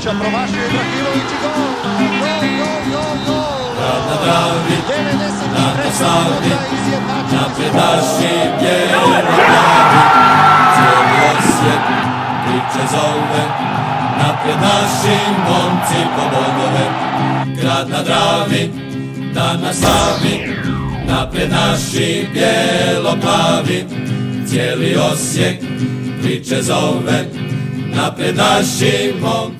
Ibrahimovića, promašio Ibrahimović i gol! Gol, gol, gol, gol! Grad na Dravi, 93. na Savi, naši bijelo plavi, cijeli Osijek priče zove, napred naši momci po bodove. Grad na Dravi, dan na Savi, napred naši bijelo plavi, cijeli Osijek priče zove, napred naši momci.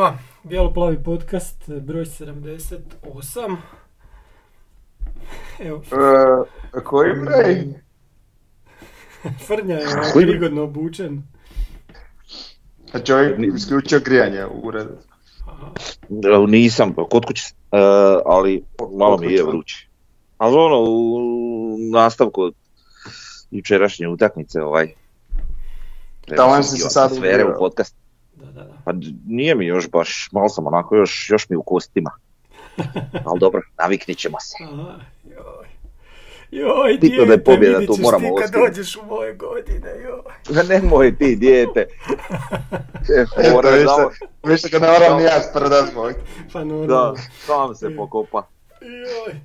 Svima, Bijelo-plavi podcast, broj 78. Evo, E, koji broj? Frnja je prigodno obučen. A čovjek isključio grijanje u uredu. Nisam, pa kod kuće, e, ali malo mi je vruće. Ali ono, u nastavku od jučerašnje utakmice, ovaj, Taman si se sad u podcast. Da, da, da. Pa nije mi još baš, malo sam onako još, još mi u kostima. Ali dobro, naviknit ćemo se. Aha, joj. Joj, Bitno da je pobjeda, vidit tu ćeš moramo ti kad dođeš u moje godine, joj. Nemoj ti, dijete. E, moram više, ga ne moram ni ja zbog. Pa Da, normalno. sam se pokopa. Joj.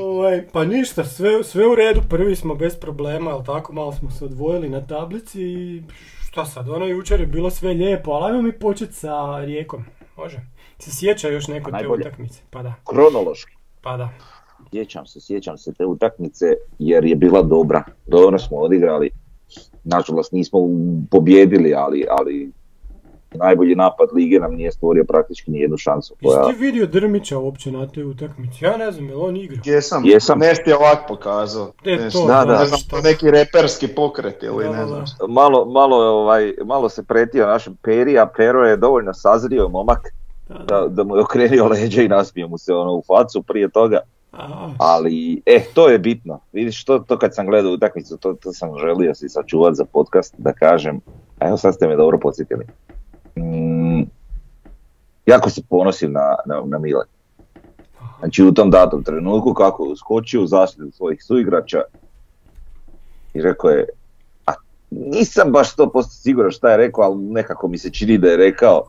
Ovaj, pa ništa, sve, sve u redu, prvi smo bez problema, ali tako, malo smo se odvojili na tablici i šta sad, ono jučer je bilo sve lijepo, ali ajmo mi početi sa Rijekom, može? Se sjeća još neko Pa te najbolje. utakmice? Pa da, Kronološki. pa da. Sjećam se, sjećam se te utakmice jer je bila dobra. Dobro smo odigrali. Nažalost nismo pobjedili, ali, ali najbolji napad lige nam nije stvorio praktički ni jednu šansu. Jesi Koja... ti vidio Drmića uopće na toj utakmici? Ja ne znam, je li on igrao? Jesam, Jesam. Nest je ovak pokazao. E, Nešto. to, Da, da. Ne znam, to neki reperski pokret ili Da, ne znam. da. Malo, malo, ovaj, malo se pretio našem Peri, a Pero je dovoljno sazrio momak Da, da. da, da mu je okrenio leđa i nasmio mu se ono u facu prije toga. A, Ali, eh, to je bitno. Vidiš, to, to kad sam gledao utakmicu, to, to sam želio si sačuvat za podcast, da kažem, a evo sad ste me dobro podsjetili. Mm, jako se ponosim na, na, na Mile. Znači u tom datom trenutku kako je uskočio u zaštitu svojih suigrača i rekao je, a nisam baš 100% siguran šta je rekao, ali nekako mi se čini da je rekao,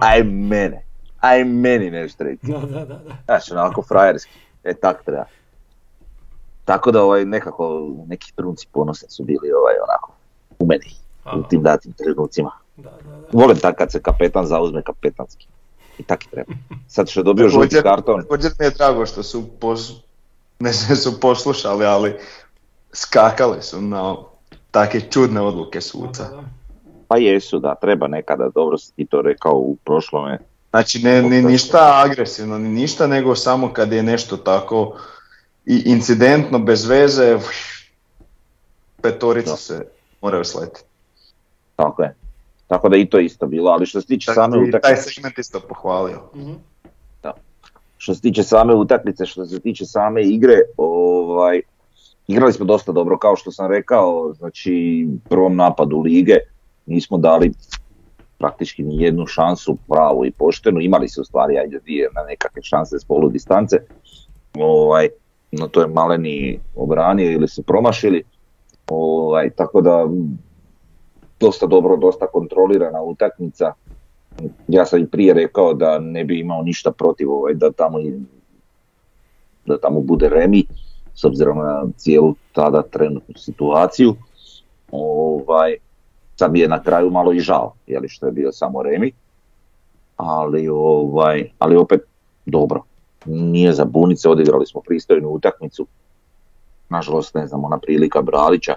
aj mene, aj meni nešto reći. da, da, da. Znaš, onako frajerski. E, tak treba. Tako da ovaj, nekako neki trunci ponosa su bili ovaj, onako u meni, u tim datim trenucima. Da, da, da. Volim tak kad se kapetan zauzme kapetanski. I tak i treba. Sad što je dobio žuti karton, također mi je drago što su, pos, ne znam su poslušali, ali skakali su na take čudne odluke suca. pa jesu da, treba nekada, dobro si ti to rekao u prošlome. Znači ne, ni ništa agresivno, ni ništa, nego samo kad je nešto tako i incidentno, bez veze, petorica Da. se moraju sletiti. Tako je. Tako da i to isto bilo, ali što se tiče same Tako i taj utakmice, segment isto pohvalio. Mhm. što se tiče same utakmice, što se tiče same igre, ovaj, igrali smo dosta dobro, kao što sam rekao, znači prvom napadu lige nismo dali praktički ni jednu šansu pravu i poštenu, imali su u stvari ajde dvije na nekakve šanse s polu distance, ovaj, no to je maleni obranio ili su promašili, ovaj, tako da dosta dobro, dosta kontrolirana utakmica, ja sam i prije rekao da ne bi imao ništa protiv ovaj, da tamo da tamo bude remi s obzirom na cijelu tada trenutnu situaciju. Ovaj, sad mi je na kraju malo i žao, jeli što je bio samo remi. Ali, ovaj, ali opet dobro. Nije za bunice, odigrali smo pristojnu utakmicu. Nažalost, ne znam, ona prilika Bralića,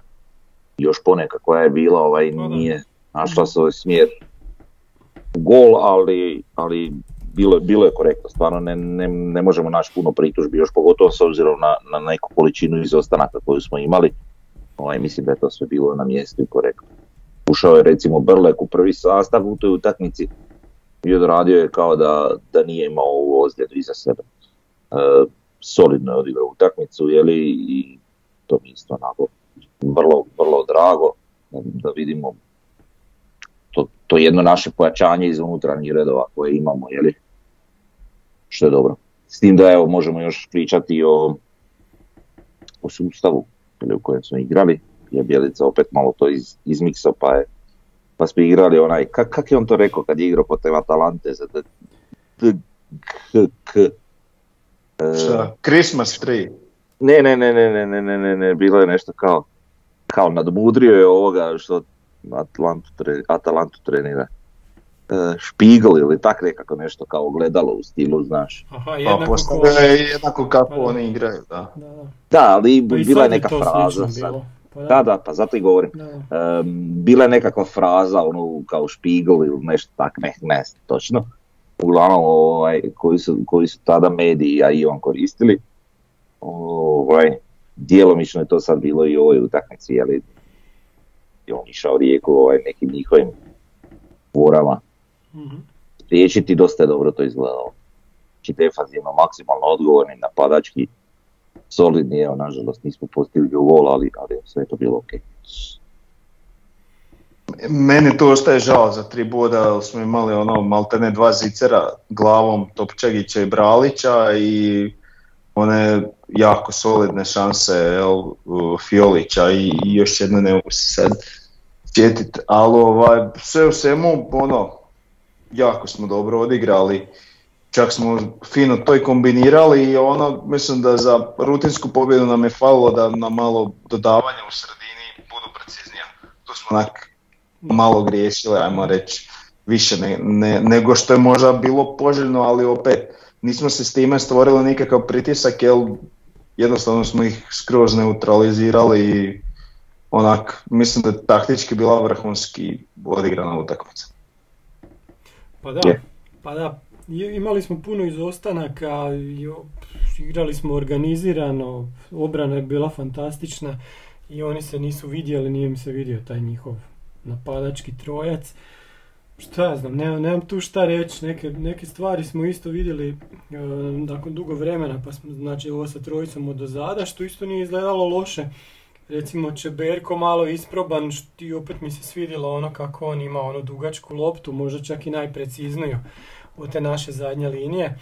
još poneka koja je bila, ovaj, Pa nije našla svoj smjer gol, ali, ali bilo, je- bilo je korektno, stvarno ne, ne, ne možemo naći puno pritužbi, još pogotovo s obzirom na, na neku količinu izostanaka koju smo imali, ovaj, mislim da je to sve bilo na mjestu i korektno. Ušao je recimo Brlek u prvi sastav u toj utakmici i odradio je kao da, da nije imao ovu ozljedu iza sebe. solidno je odigrao utakmicu, jeli, i to mi isto onako vrlo, vrlo drago da vidimo to, to jedno naše pojačanje iz unutarnjih redova koje imamo, jeli, što je dobro. S tim da evo možemo još pričati o, o sustavu u kojem smo igrali, je Bjelica opet malo to iz, izmiksao pa je pa smo igrali onaj, kak, kak je on to rekao kad je igrao protiv Atalante za d, d, k, k, e, Šta? Christmas tree. ne, ne, ne, ne, ne, ne, ne, ne, ne, bilo je nešto kao, kao nadmudrio je ovoga što Atalantu, tre, Atalantu trenira. E, Špigl ili tak nekako nešto kao gledalo u stilu, znaš. Aha, Pa jednako ko... postavlja je jednako kako Pa da. oni igraju, da. Da, da. Da, ali Pa bila je neka to fraza sad. bilo. Pa Da, da, pa zato i govorim. Em, bila je nekakva fraza, ono, kao špigl ili nešto tak, ne, ne točno. Uglavnom, ovaj, koji, su, koji su tada mediji, a i on koristili. Ovaj, djelomično je to sad bilo i u ovoj utakmici, ali je on išao rijeku ovaj, nekim njihovim forama. Mhm. Spriječiti dosta je dobro to izgledalo. Znači defanzivno maksimalno odgovorni, napadački, solidni, evo nažalost nismo postigli gol, ali, ali sve je to bilo ok. Meni tu ostaje žao za tri boda, jer smo imali ono maltene dva zicera glavom Topčagića i Bralića i one jako solidne šanse jel, Fiolića i, i još jedno ne mogu se sad sjetiti, ali ovaj, sve u svemu ono, jako smo dobro odigrali, čak smo fino to i kombinirali i ono, mislim da za rutinsku pobjedu nam je falilo da na malo dodavanja u sredini budu preciznija. Tu smo onak malo griješili, ajmo reći, više ne, ne- nego što je možda bilo poželjno, ali opet nismo se s time stvorili nikakav pritisak jer jednostavno smo ih skroz neutralizirali i onak, mislim da je taktički bila vrhunski odigrana utakmica. Pa da, Je. pa da. Imali smo puno izostanaka, igrali smo organizirano, obrana je bila fantastična i oni se nisu vidjeli, nije mi se vidio taj njihov napadački trojac. Šta ja znam, nemam, tu šta reći, neke, neke stvari smo isto vidjeli e, nakon dugo vremena, pa smo, znači ovo sa trojicom od dozada, što isto nije izgledalo loše. Recimo Čeberko malo isproban, št- i opet mi se svidjelo ono kako on ima onu dugačku loptu, možda čak i najprecizniju od te naše zadnje linije. E,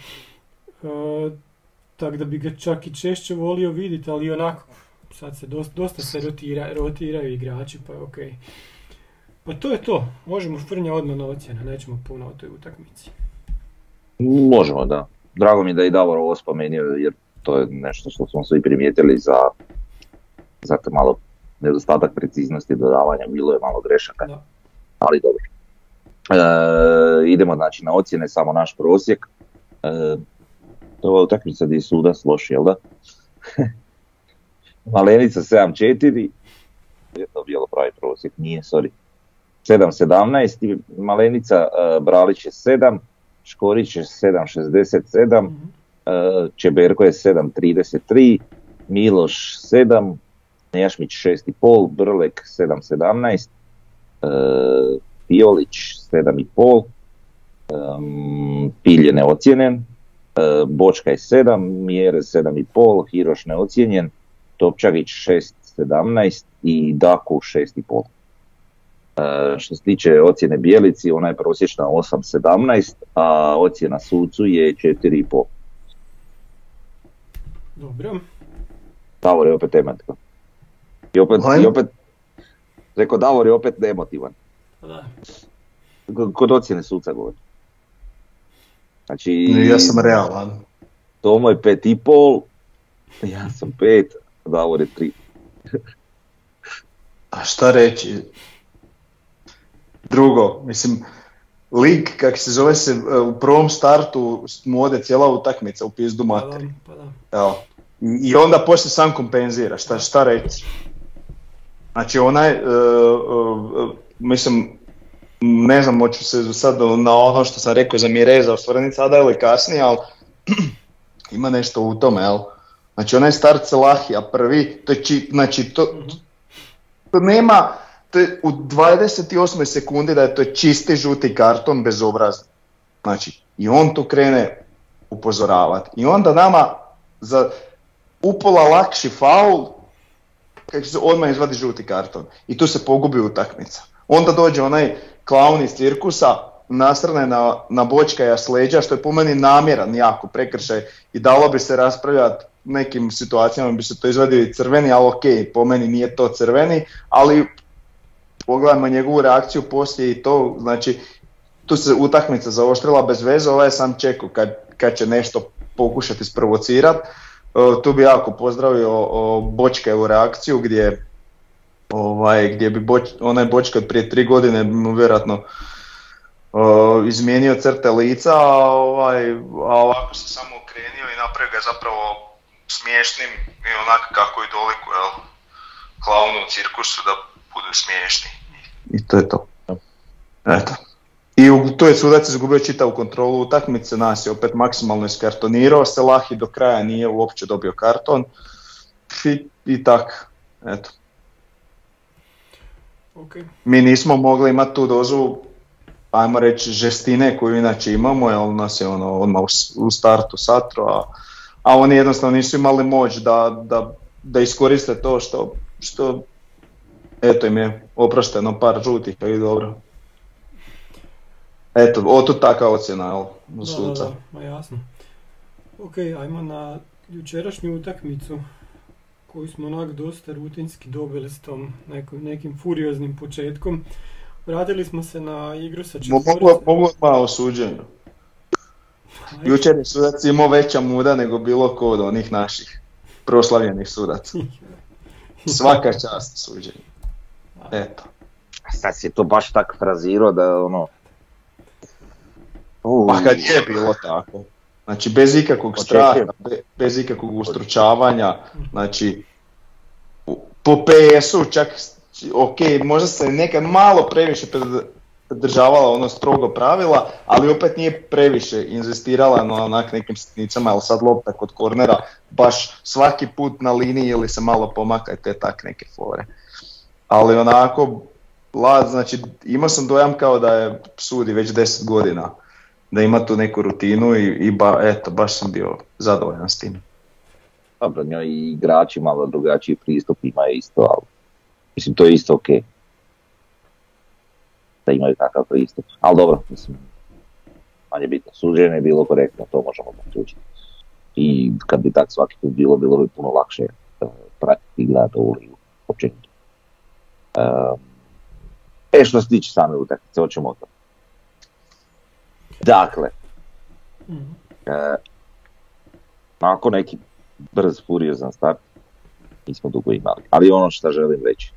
tako da bi ga čak i češće volio vidjeti, ali onako, sad se dosta, rotira, rotiraju igrači, pa je okej. Pa to je to, možemo frnja odmah na ocjene, nećemo puno o toj utakmici. Možemo, da. Drago mi je da je i Davor ovo spomenuo, jer to je nešto što smo svi primijetili za, za te malo nedostatak preciznosti dodavanja, bilo je malo grešaka, Da. ali dobro. E, idemo znači na ocjene, samo naš prosjek. E, to je utakmica gdje je sudac loš, jel da? Malenica 7-4, je to bilo pravi prosjek, nije, sorry. 7-17, i Malenica e, Bralić je 7, Škorić je 7.67, Mhm. e, Čeberko je 7.33, Miloš 7, Nejašmić 6.5, Brlek 7.17, e, Piolić 7.5, um, Pilj je neocijenjen, e, Bočka je 7, Mjerez 7.5, Hiroš neocijenjen, Topčagić 6.17 i Daku 6.5. E, što se tiče ocjene Bijelici, ona je prosječna 8.17, a ocjena sucu je 4.5. Dobro. Davor je opet emotivan. I opet, i opet, rekao Davor je opet neemotivan. Pa da. Kod ocjene suca govori. Znači, Ja sam realan. Tomo je 5.5, ja sam 5, Davor je 3. A šta reći? Drugo, mislim, lik, kak se zove se, e, u prvom startu mu ode cijela utakmica u pizdu Pa da, materi. pa da. Evo. I onda poslije sam kompenzira, šta, šta reći? Znači onaj, e, e, e, mislim, ne znam, moću se sad na ono što sam rekao za Mireza osvrniti sada ili kasnije, ali ima nešto u tome, jel? Znači onaj start Selahija prvi, to je či, znači to, to nema, to je u 28. sekundi da je to čisti žuti karton bez obraza. Znači, i on tu krene upozoravati. I onda nama za upola lakši faul, kako se odmah izvadi žuti karton. I tu se pogubi utakmica. Onda dođe onaj klaun iz cirkusa, nasrne na, na bočkaja s leđa, što je po meni namjeran jako prekršaj i dalo bi se raspravljati nekim situacijama bi se to izvadio i crveni, ali ok, po meni nije to crveni, ali pogledajmo njegovu reakciju poslije i to, znači tu se utakmica zaoštrila bez veze, ovaj sam čekao kad, kad će nešto pokušati sprovocirati. E, tu bi jako pozdravio Bočke reakciju gdje ovaj, gdje bi boč, onaj Bočka od prije tri godine vjerojatno uh, izmijenio crte lica, a, ovaj, a ovako se samo okrenio i napravio ga zapravo smiješnim i onako kako i doliku, jel, klaunu u cirkusu da budu smiješni. I to je to. Eto. I u, tu je sudac izgubio čitavu kontrolu utakmice, nas je opet maksimalno iskartonirao, Selahi do kraja nije uopće dobio karton i, i tak, eto. Okay. Mi nismo mogli imati tu dozu, ajmo reći, žestine koju inače imamo, jer nas je ono odmah u startu satro, a, a oni jednostavno nisu imali moć da, da, da iskoriste to što, što eto im je oprošteno par žutih i dobro. Eto, oto taka ocjena, jel, suca. Da, da, jasno. Ok, ajmo na jučerašnju utakmicu koju smo onak dosta rutinski dobili s tom nekim, nekim furioznim početkom. Vratili smo se na igru sa četvrcem. Mogu, mogu malo suđenju. Jučer je sudac imao veća muda nego bilo ko od onih naših proslavljenih sudaca. Svaka čast suđenju. Eto. Sad si to baš tak frazirao da ono... pa kad je bilo tako. Znači bez ikakvog straha, bez ikakvog ustručavanja, znači po PS-u čak, ok, možda se nekad malo previše državala ono strogo pravila, ali opet nije previše inzistirala na onak nekim sitnicama, ali sad lopta kod kornera baš svaki put na liniji ili se malo pomaka te tak neke fore. Ali onako, la, znači imao sam dojam kao da je sudi već 10 godina, da ima tu neku rutinu i, i ba, eto, baš sam bio zadovoljan s tim. Dobro, njoj i igrači malo drugačiji pristup imaju isto, ali mislim to je isto ok. Da imaju takav pristup. Ali dobro, mislim, manje bitno. Suđenje je bilo korektno, to možemo zaključiti. I kad bi tak svaki put bilo, bilo bi puno lakše uh, pratiti i gledati ligu općenito. E što se tiče same utakmice, hoćemo o to. Dakle, mm-hmm. uh, nakon neki brz, furiozan start, nismo dugo imali. Ali ono što želim reći.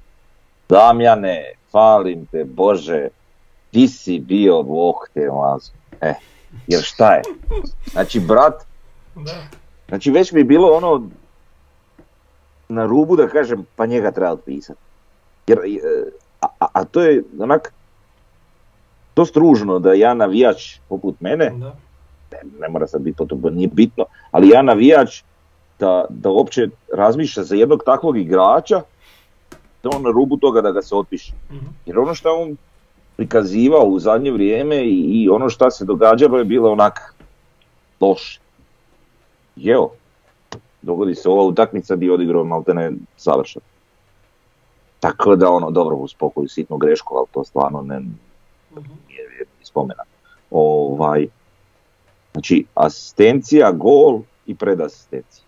Damjane, falim te, Bože, ti si bio voh te mazu. E, jer šta je? Znači, brat, znači već mi je bilo ono na rubu da kažem, pa njega treba otpisati. Jer, e, a, a, to je onak, to stružno da ja navijač poput mene, ne, ne mora sad biti to, nije bitno, ali ja navijač da, da uopće razmišlja za jednog takvog igrača, da on na rubu toga da ga se otpiše. Mhm. Jer ono što on prikazivao u zadnje vrijeme i, i ono što se događalo je bilo onak loše. Evo, dogodi se ova utakmica gdje odigrao maltene savršeno. Tako da ono, dobro, uspokoju sitnu grešku, ali to stvarno ne, mhm. nije, spomena. Ovaj, znači, asistencija, gol i predasistencija.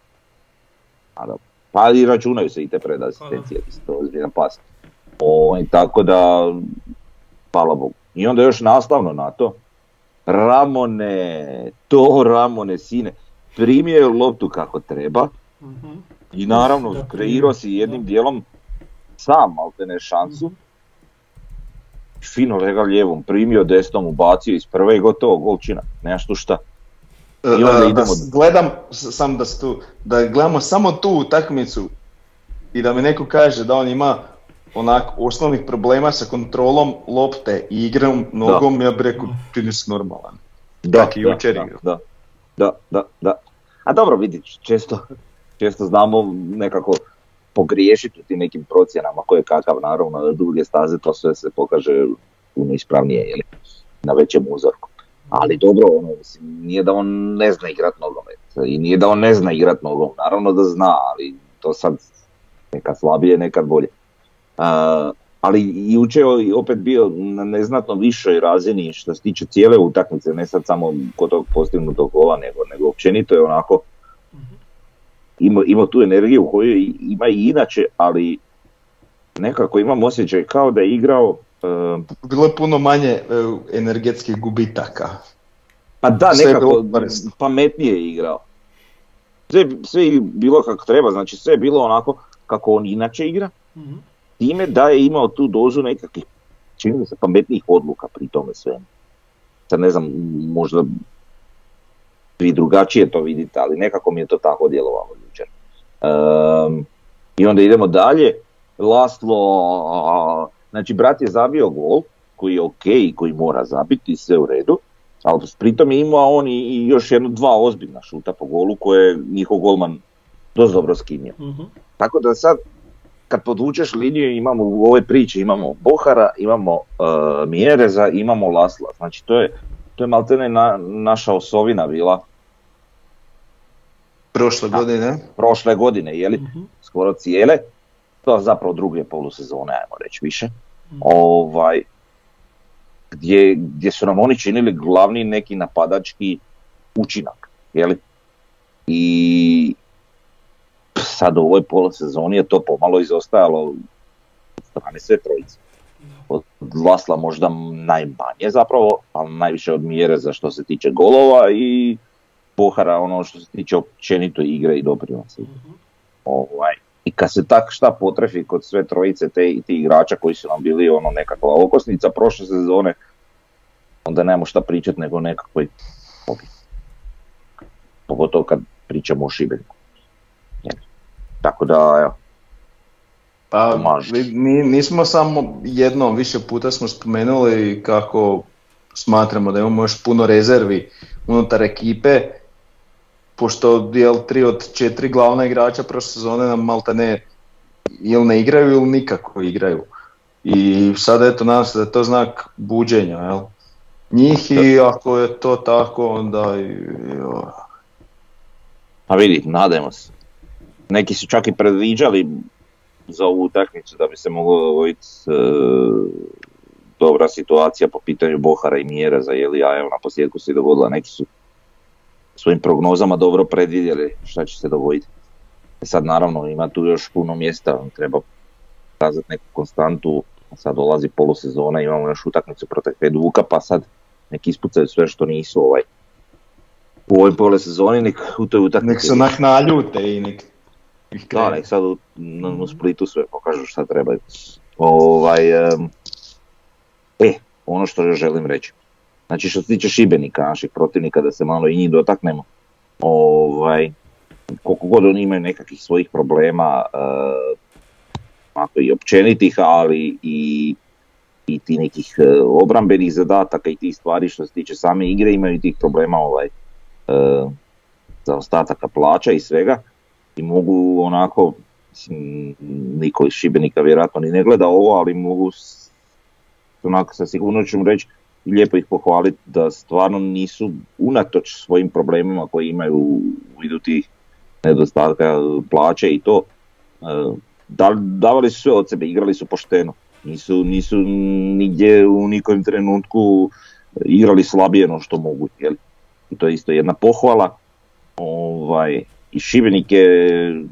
Pa i računaju se i te predasistencije, to je ozbiljan pas. O, tako da, hvala Bogu. I onda još nastavno na to, Ramone, to Ramone sine, primio je loptu kako treba i naravno kreirao si jednim dijelom sam ne šansu. Fino lega lijevom, primio desnom, ubacio iz prve i gotovo, golčina, nemaš tu šta. I onda idemo... gledam, sam da, tu, da gledamo samo tu utakmicu i da mi neko kaže da on ima onak osnovnih problema sa kontrolom lopte i igrom nogom, ja bih rekao ti nisi normalan. Da, i jučer da, da, da, da. A dobro vidi, često, često znamo nekako pogriješiti u tim nekim procjenama koje kakav naravno na duge staze to sve se pokaže puno ispravnije na većem uzorku. Ali dobro, ono, mislim, nije da on ne zna igrat nogomet. I nije da on ne zna igrat nogom, naravno da zna, ali to sad nekad slabije, nekad bolje. A, ali jučer je opet bio na neznatno višoj razini što se tiče cijele utakmice, ne sad samo kod tog postignutog gola, nego, nego općenito je onako ima, ima tu energiju koju ima i inače, ali nekako imam osjećaj kao da je igrao e, Bilo je puno manje e, energetskih gubitaka. Pa da, Sve nekako pametnije je igrao. Sve, sve je bilo kako treba, znači sve je bilo onako kako on inače igra, Mhm. time da je imao tu dozu nekakvih, čini se, pametnijih odluka pri tome svemu. Sad ne znam, možda vi drugačije to vidite, ali nekako mi je to tako djelovalo jučer. Ehm, I onda idemo dalje, Laslo, a, znači brat je zabio gol, koji je ok, koji mora zabiti, sve u redu, ali pritom je imao on i, i još jedno dva ozbiljna šuta po golu koje je njihov golman dosta dobro skinio. Mhm. Tako da sad, kad podvučeš liniju, imamo u ovoj priči, imamo Bohara, imamo uh, Mjereza, imamo Lasla. Znači to je, to je maltene na, naša osovina bila Prošle godine. prošle godine, je li? Mhm. skoro cijele, to je zapravo druge polusezone, ajmo reći više, Mhm. ovaj, gdje, gdje su nam oni činili glavni neki napadački učinak, je li? I sad u ovoj polusezoni je to pomalo izostajalo od strane sve trojice. Od Lasla možda najmanje zapravo, ali najviše od mjere za što se tiče golova i Pohara ono što se tiče općenito igre i doprinosa. Ovaj, I kad se tak šta potrefi kod sve trojice te, ti igrača koji su nam bili ono nekakva okosnica prošle sezone, onda nemamo šta pričati nego nekakvoj pobjedi. Pogotovo kad pričamo o Šibeniku. Tako da, evo, Pa mi nismo samo jednom, više puta smo spomenuli kako smatramo da imamo još puno rezervi unutar ekipe, pošto jel, tri od četiri glavna igrača prošle sezone nam malta ne ili ne igraju ili nikako igraju. I sada eto nadam se da je to znak buđenja, jel? Njih i ako je to tako onda jo. a vidi, nadajmo se. Neki su čak i predviđali za ovu utakmicu da bi se moglo dogoditi e, dobra situacija po pitanju Bohara i Mjera za Jeli, a na posljedku se dogodila. Neki su svojim prognozama dobro predvidjeli šta će se dogoditi. E sad naravno ima tu još puno mjesta, treba kazati neku konstantu, sad dolazi polusezona, imamo još utakmicu protiv Hajduka, pa sad nek ispucaju sve što nisu ovaj u ovoj polosezoni, nek u toj utakmici Nek se nak naljute i nek da, nek sad u, u Splitu sve pokažu šta trebaju. Ovaj, em, e, ono što još želim reći. Znači što se tiče Šibenika, naših protivnika, da se malo i njih dotaknemo. Ovaj, koliko god oni imaju nekakvih svojih problema, e, ako i općenitih, ali i, i ti nekih e, obrambenih zadataka i tih stvari što se tiče same igre, imaju tih problema ovaj, e, zaostataka plaća i svega i mogu onako, mislim, niko iz Šibenika vjerojatno ni ne gleda ovo, ali mogu s- onako sa sigurnošću reći i lijepo ih pohvaliti da stvarno nisu unatoč svojim problemima koji imaju u vidu tih nedostatka plaće i to, e, da- davali su sve od sebe, igrali su pošteno. Nisu, nisu nigdje u nikom trenutku igrali slabije no što mogu. Jel? I to je isto jedna pohvala. Ovaj, I Šibenik je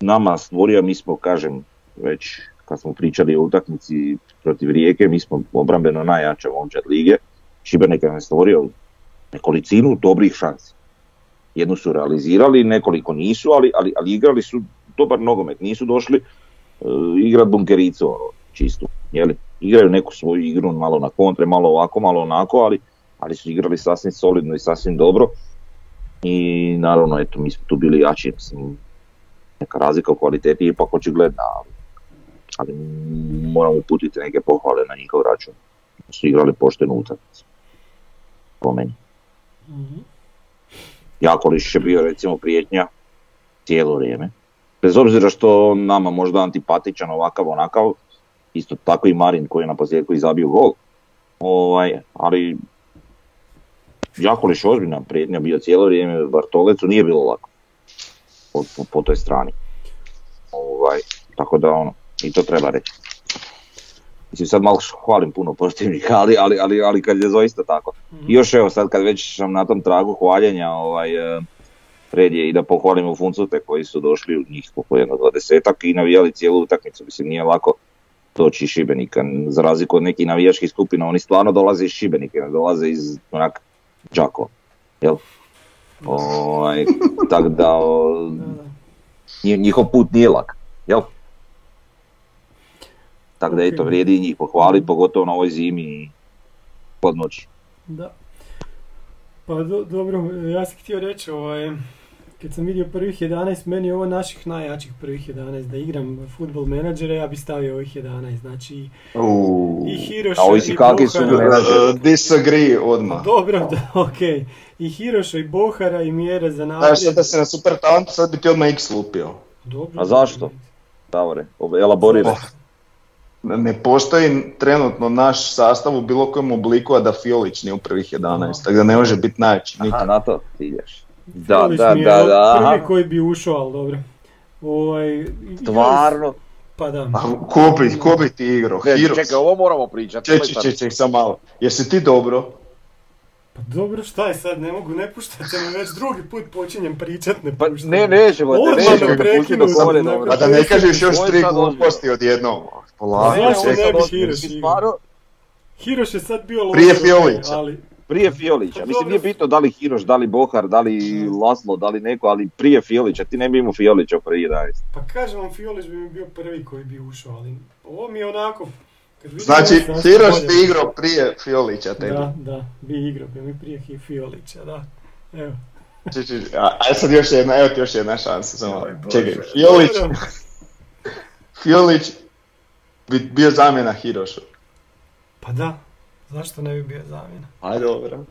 nama stvorio, mi smo, kažem, već kad smo pričali o utakmici protiv Rijeke, mi smo obrambeno najjača momčad lige. Šibenik je stvorio nekolicinu dobrih šansi. Jednu su realizirali, nekoliko nisu, ali, ali, ali igrali su dobar nogomet. Nisu došli uh, igrat bunkericu, ono, čistu. Jeli? Igraju neku svoju igru, malo na kontre, malo ovako, malo onako, ali, ali su igrali sasvim solidno i sasvim dobro. I naravno, eto, mi smo tu bili jači, mislim, neka razlika u kvaliteti je ipak očigledna, ali, ali moramo uputiti neke pohvale na njihov račun. Su igrali poštenu utakmicu. Po meni. Mhm. Jakoliš je bio recimo prijetnja cijelo vrijeme. Bez obzira što nama možda antipatičan ovakav onakav, isto tako i Marin koji je na posljedku i zabio gol. Ovaj, ali Jakolić je ozbiljna prijetnja bio cijelo vrijeme, Bartolecu nije bilo lako po, po, po toj strani. Ovaj, tako da ono, i to treba reći. Mislim, sad malo hvalim puno protivnika, ali, ali, ali, ali kad je zaista tako. I još evo sad kad već sam na tom tragu hvaljenja, ovaj, e, red je i da pohvalimo Funcute koji su došli u njih po jedno dvadesetak i navijali cijelu utakmicu. Mislim, nije lako doći iz Šibenika, za razliku od nekih navijačkih skupina, oni stvarno dolaze iz Šibenika, ne dolaze iz onak Đakova, jel? Ovaj, tako da, o, nji- njihov put nije lak, jel? Tako da eto, vrijedi i njih pohvaliti, pogotovo na ovoj zimi i pod noći. Da. Pa do- dobro, ja sam htio reći, ovaj, kad sam vidio prvih 11, meni je ovo naših najjačih prvih 11, da igram futbol menadžera, ja bi stavio ovih 11, znači Uuu. i Hiroša A i kakvi su. Uh, disagree odmah. Dobro, da, okej. I Hiroša i Bohara i mjere za Znaš naprijed. sad da se na super talentu, sad bi ti odmah X lupio. Dobro, A zašto? Davore, elaboriraj. Ne postoji trenutno naš sastav u bilo kojem obliku, a da Fiolić nije u prvih 11, tako da ne može biti najjači nikad. Aha, na to ciljaš. Da, da, mi je da, da, Prvi aha. koji bi ušao, ali dobro. Ovaj, Stvarno? Pa da. A ko bi, ko bi ti igrao? Ne, Hiros. čekaj, ovo moramo pričati. Ček, ček, ček, ček, sam malo. Jesi ti dobro? Pa dobro, šta je sad, ne mogu, ne puštate me, već drugi put počinjem pričat, ne Pa puštate ne, me. nećemo nećemo nakon dobro. A da ne kažeš još tri gluposti odjednom. Polako, Ne, Zašto ovo ne bi igrao? Hiroš je sad bio loš, ali Prije Fiolića, mislim nije bitno da li Hiroš, da li Bohar, da li Laslo, da li neko, ali prije Fiolića, ti ne bi imao Fiolića u prvi 11. Pa kažem vam, Fiolić bi mi bio prvi koji bi ušao, ali ovo mi je onako... Kad vidim Znači, sastav Hiroš ti igrao prije Fiolića tebi. Da, da, bi igrao bi mi prije Fiolića, da. Evo. Či, či, a, aj sad još jedna, evo ti još jedna šansa, samo čekaj. Fiolić. Fiolić bi bio zamjena Hirošu. Pa da, zašto ne bi bio zamjena? Aj dobro.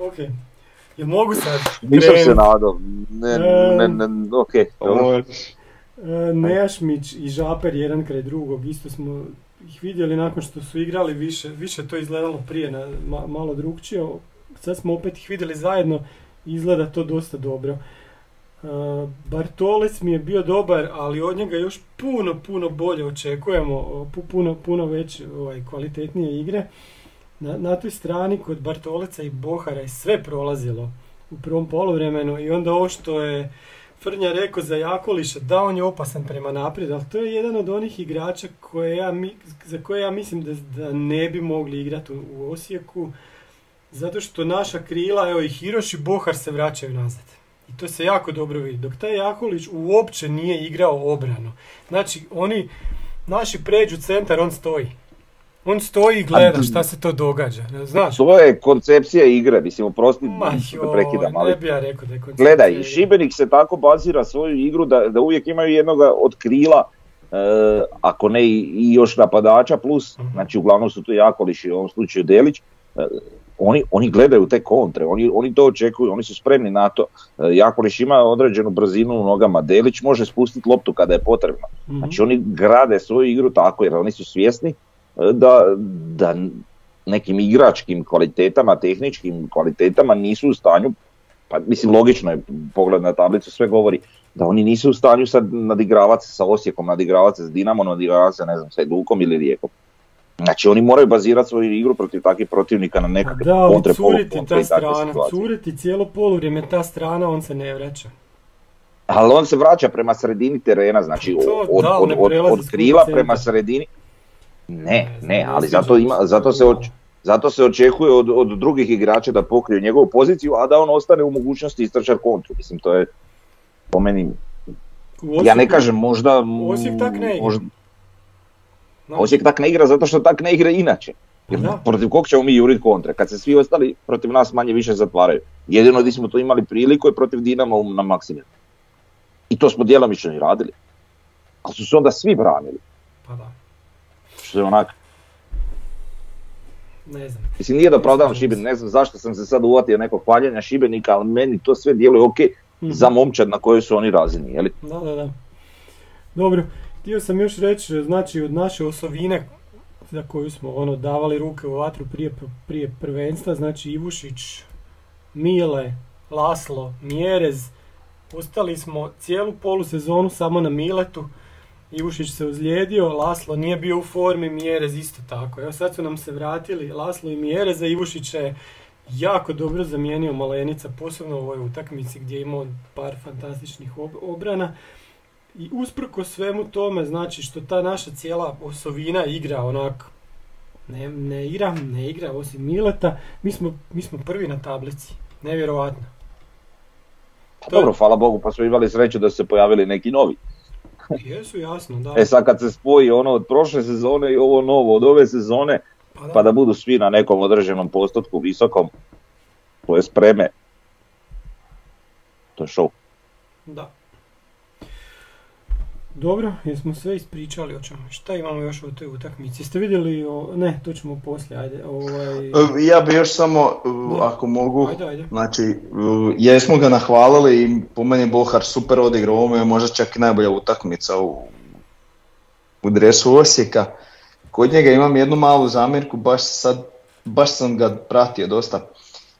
Ok. Jel mogu sad? Nisam se nadao, ne, ne, ne, okej, dobro. Možeš. E, Nejašmić i Žaper jedan kraj drugog, isto smo ih vidjeli nakon što su igrali više, više to izgledalo prije na, ma- malo drugčije, sad smo opet ih vidjeli zajedno i izgleda to dosta dobro. Bartolec mi je bio dobar, ali od njega još puno, puno bolje očekujemo, puno, puno već ovaj, kvalitetnije igre. Na, na toj strani kod Bartoleca i Bohara je sve prolazilo u prvom poluvremenu i onda ovo što je Frnja rekao za Jakoliša, da on je opasan prema naprijed, ali to je jedan od onih igrača koje ja, za koje ja mislim da, da ne bi mogli igrati u, u Osijeku, zato što naša krila, evo i Hiroš i Bohar se vraćaju nazad. I to se jako dobro vidi. Dok taj Jakolić uopće nije igrao obranu. Znači, oni, naši pređu centar, on stoji. On stoji i gleda šta se to događa. Znaš, To je koncepcija igre, mislim, oprosti te prekidam, ali ne bi ja rekao da je koncepcija Gledaj, igre. Šibenik se tako bazira svoju igru da, da uvijek imaju jednoga od krila, e, ako ne i, i još napadača plus, Mhm. znači uglavnom su to Jakolić i u ovom slučaju Delić, e, oni, oni gledaju te kontre, oni, oni to očekuju, oni su spremni na to. E, Jakolić ima određenu brzinu u nogama, Delić može spustiti loptu kada je potrebno. Mhm. Znači oni grade svoju igru tako jer oni su svjesni e, da, da nekim igračkim kvalitetama, tehničkim kvalitetama nisu u stanju, pa mislim logično je, pogled na tablicu sve govori, da oni nisu u stanju sad nadigravati sa Osijekom, nadigravati se s Dinamom, nadigravati se ne znam, sa Lukom ili Rijekom. Znači oni moraju bazirati svoju igru protiv takvih protivnika na Pa nekakve da, ali kontre, curiti polukontre ta strana, curiti cijelo poluvrijeme ta strana, on se ne vraća. Ali on se vraća prema sredini terena, znači To, od, da, od, od, od centar. prema sredini. Ne, Ne ali zato, ima, zato, to se oč- zato se očekuje od, od drugih igrača da pokriju njegovu poziciju, a da on ostane u mogućnosti istračar kontru. Mislim, to je po meni, U ja ne kažem možda... Osijek tak ne možda- Znači, Osijek tak ne igra zato što tak ne igra inače. Jer Da. protiv kog ćemo mi juriti kontre, kad se svi ostali protiv nas manje više zatvaraju. Jedino gdje smo to imali priliku je protiv Dinama na Maksimiru. I to smo djelomično i radili. Ali su se onda svi branili. Pa da, Što je onak, ne znam. mislim nije da opravdavam Šibenik, ne znam zašto sam se sad uvatio nekog hvaljenja Šibenika, ali meni to sve djeluje ok Mhm. za momčad na kojoj su oni razini, jeli? Da, da, da. Dobro, htio sam još reći, znači od naše osovine za koju smo ono davali ruke u vatru prije, prije prvenstva, znači Ivušić, Mile, Laslo, Mjerez. Ostali smo cijelu polusezonu samo na Miletu. Ivušić se ozlijedio, Laslo nije bio u formi, Mjerez isto tako. Evo sad su nam se vratili Laslo i Mjerez, a Ivušić je jako dobro zamijenio Malenica, posebno u ovoj utakmici gdje je imao par fantastičnih ob- obrana. I usprko svemu tome, znači što ta naša cijela osovina igra onak, ne, ne igra, ne igra osim Mileta, mi smo, mi smo prvi na tablici. Nevjerovatno. Pa To je- dobro, hvala Bogu, pa smo imali sreću da su se pojavili neki novi. Jesu, jasno, da. E sad kad se spoji ono od prošle sezone i ovo novo od ove sezone, Pa pa da budu svi na nekom određenom postotku visokom, to je spreme. To je show. Da. Dobro, jesmo sve ispričali o čemu. Šta imamo još o toj utakmici? Jeste vidjeli, o... ne, to ćemo poslije, ajde. Ovaj... E, Ja bi još samo, e, Da. ako mogu, Ajde, ajde. znači, e, jesmo ga nahvalili i po meni Bohar super odigrao, ovo je možda čak i najbolja utakmica u, u dresu Osijeka. Kod njega imam jednu malu zamjerku, baš sad, baš sam ga pratio dosta.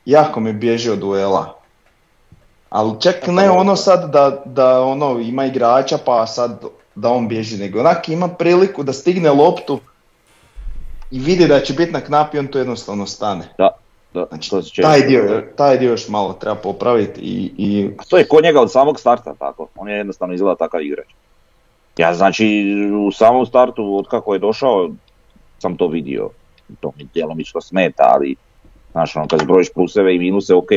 Jako mi bježi od duela. Ali čak ne ono sad da, da ono ima igrača pa sad da on bježi, nego onak ima priliku da stigne loptu i vidi da će biti na knap i on to jednostavno stane. Da, da, Znači, to se često taj dio, taj dio još malo treba popraviti i, i A To je kod njega od samog starta tako, on je jednostavno izgleda takav igrač. Ja znači u samom startu od kako je došao sam to vidio, to mi djelomično smeta, ali znaš ono kad zbrojiš pluseve i minuse ok,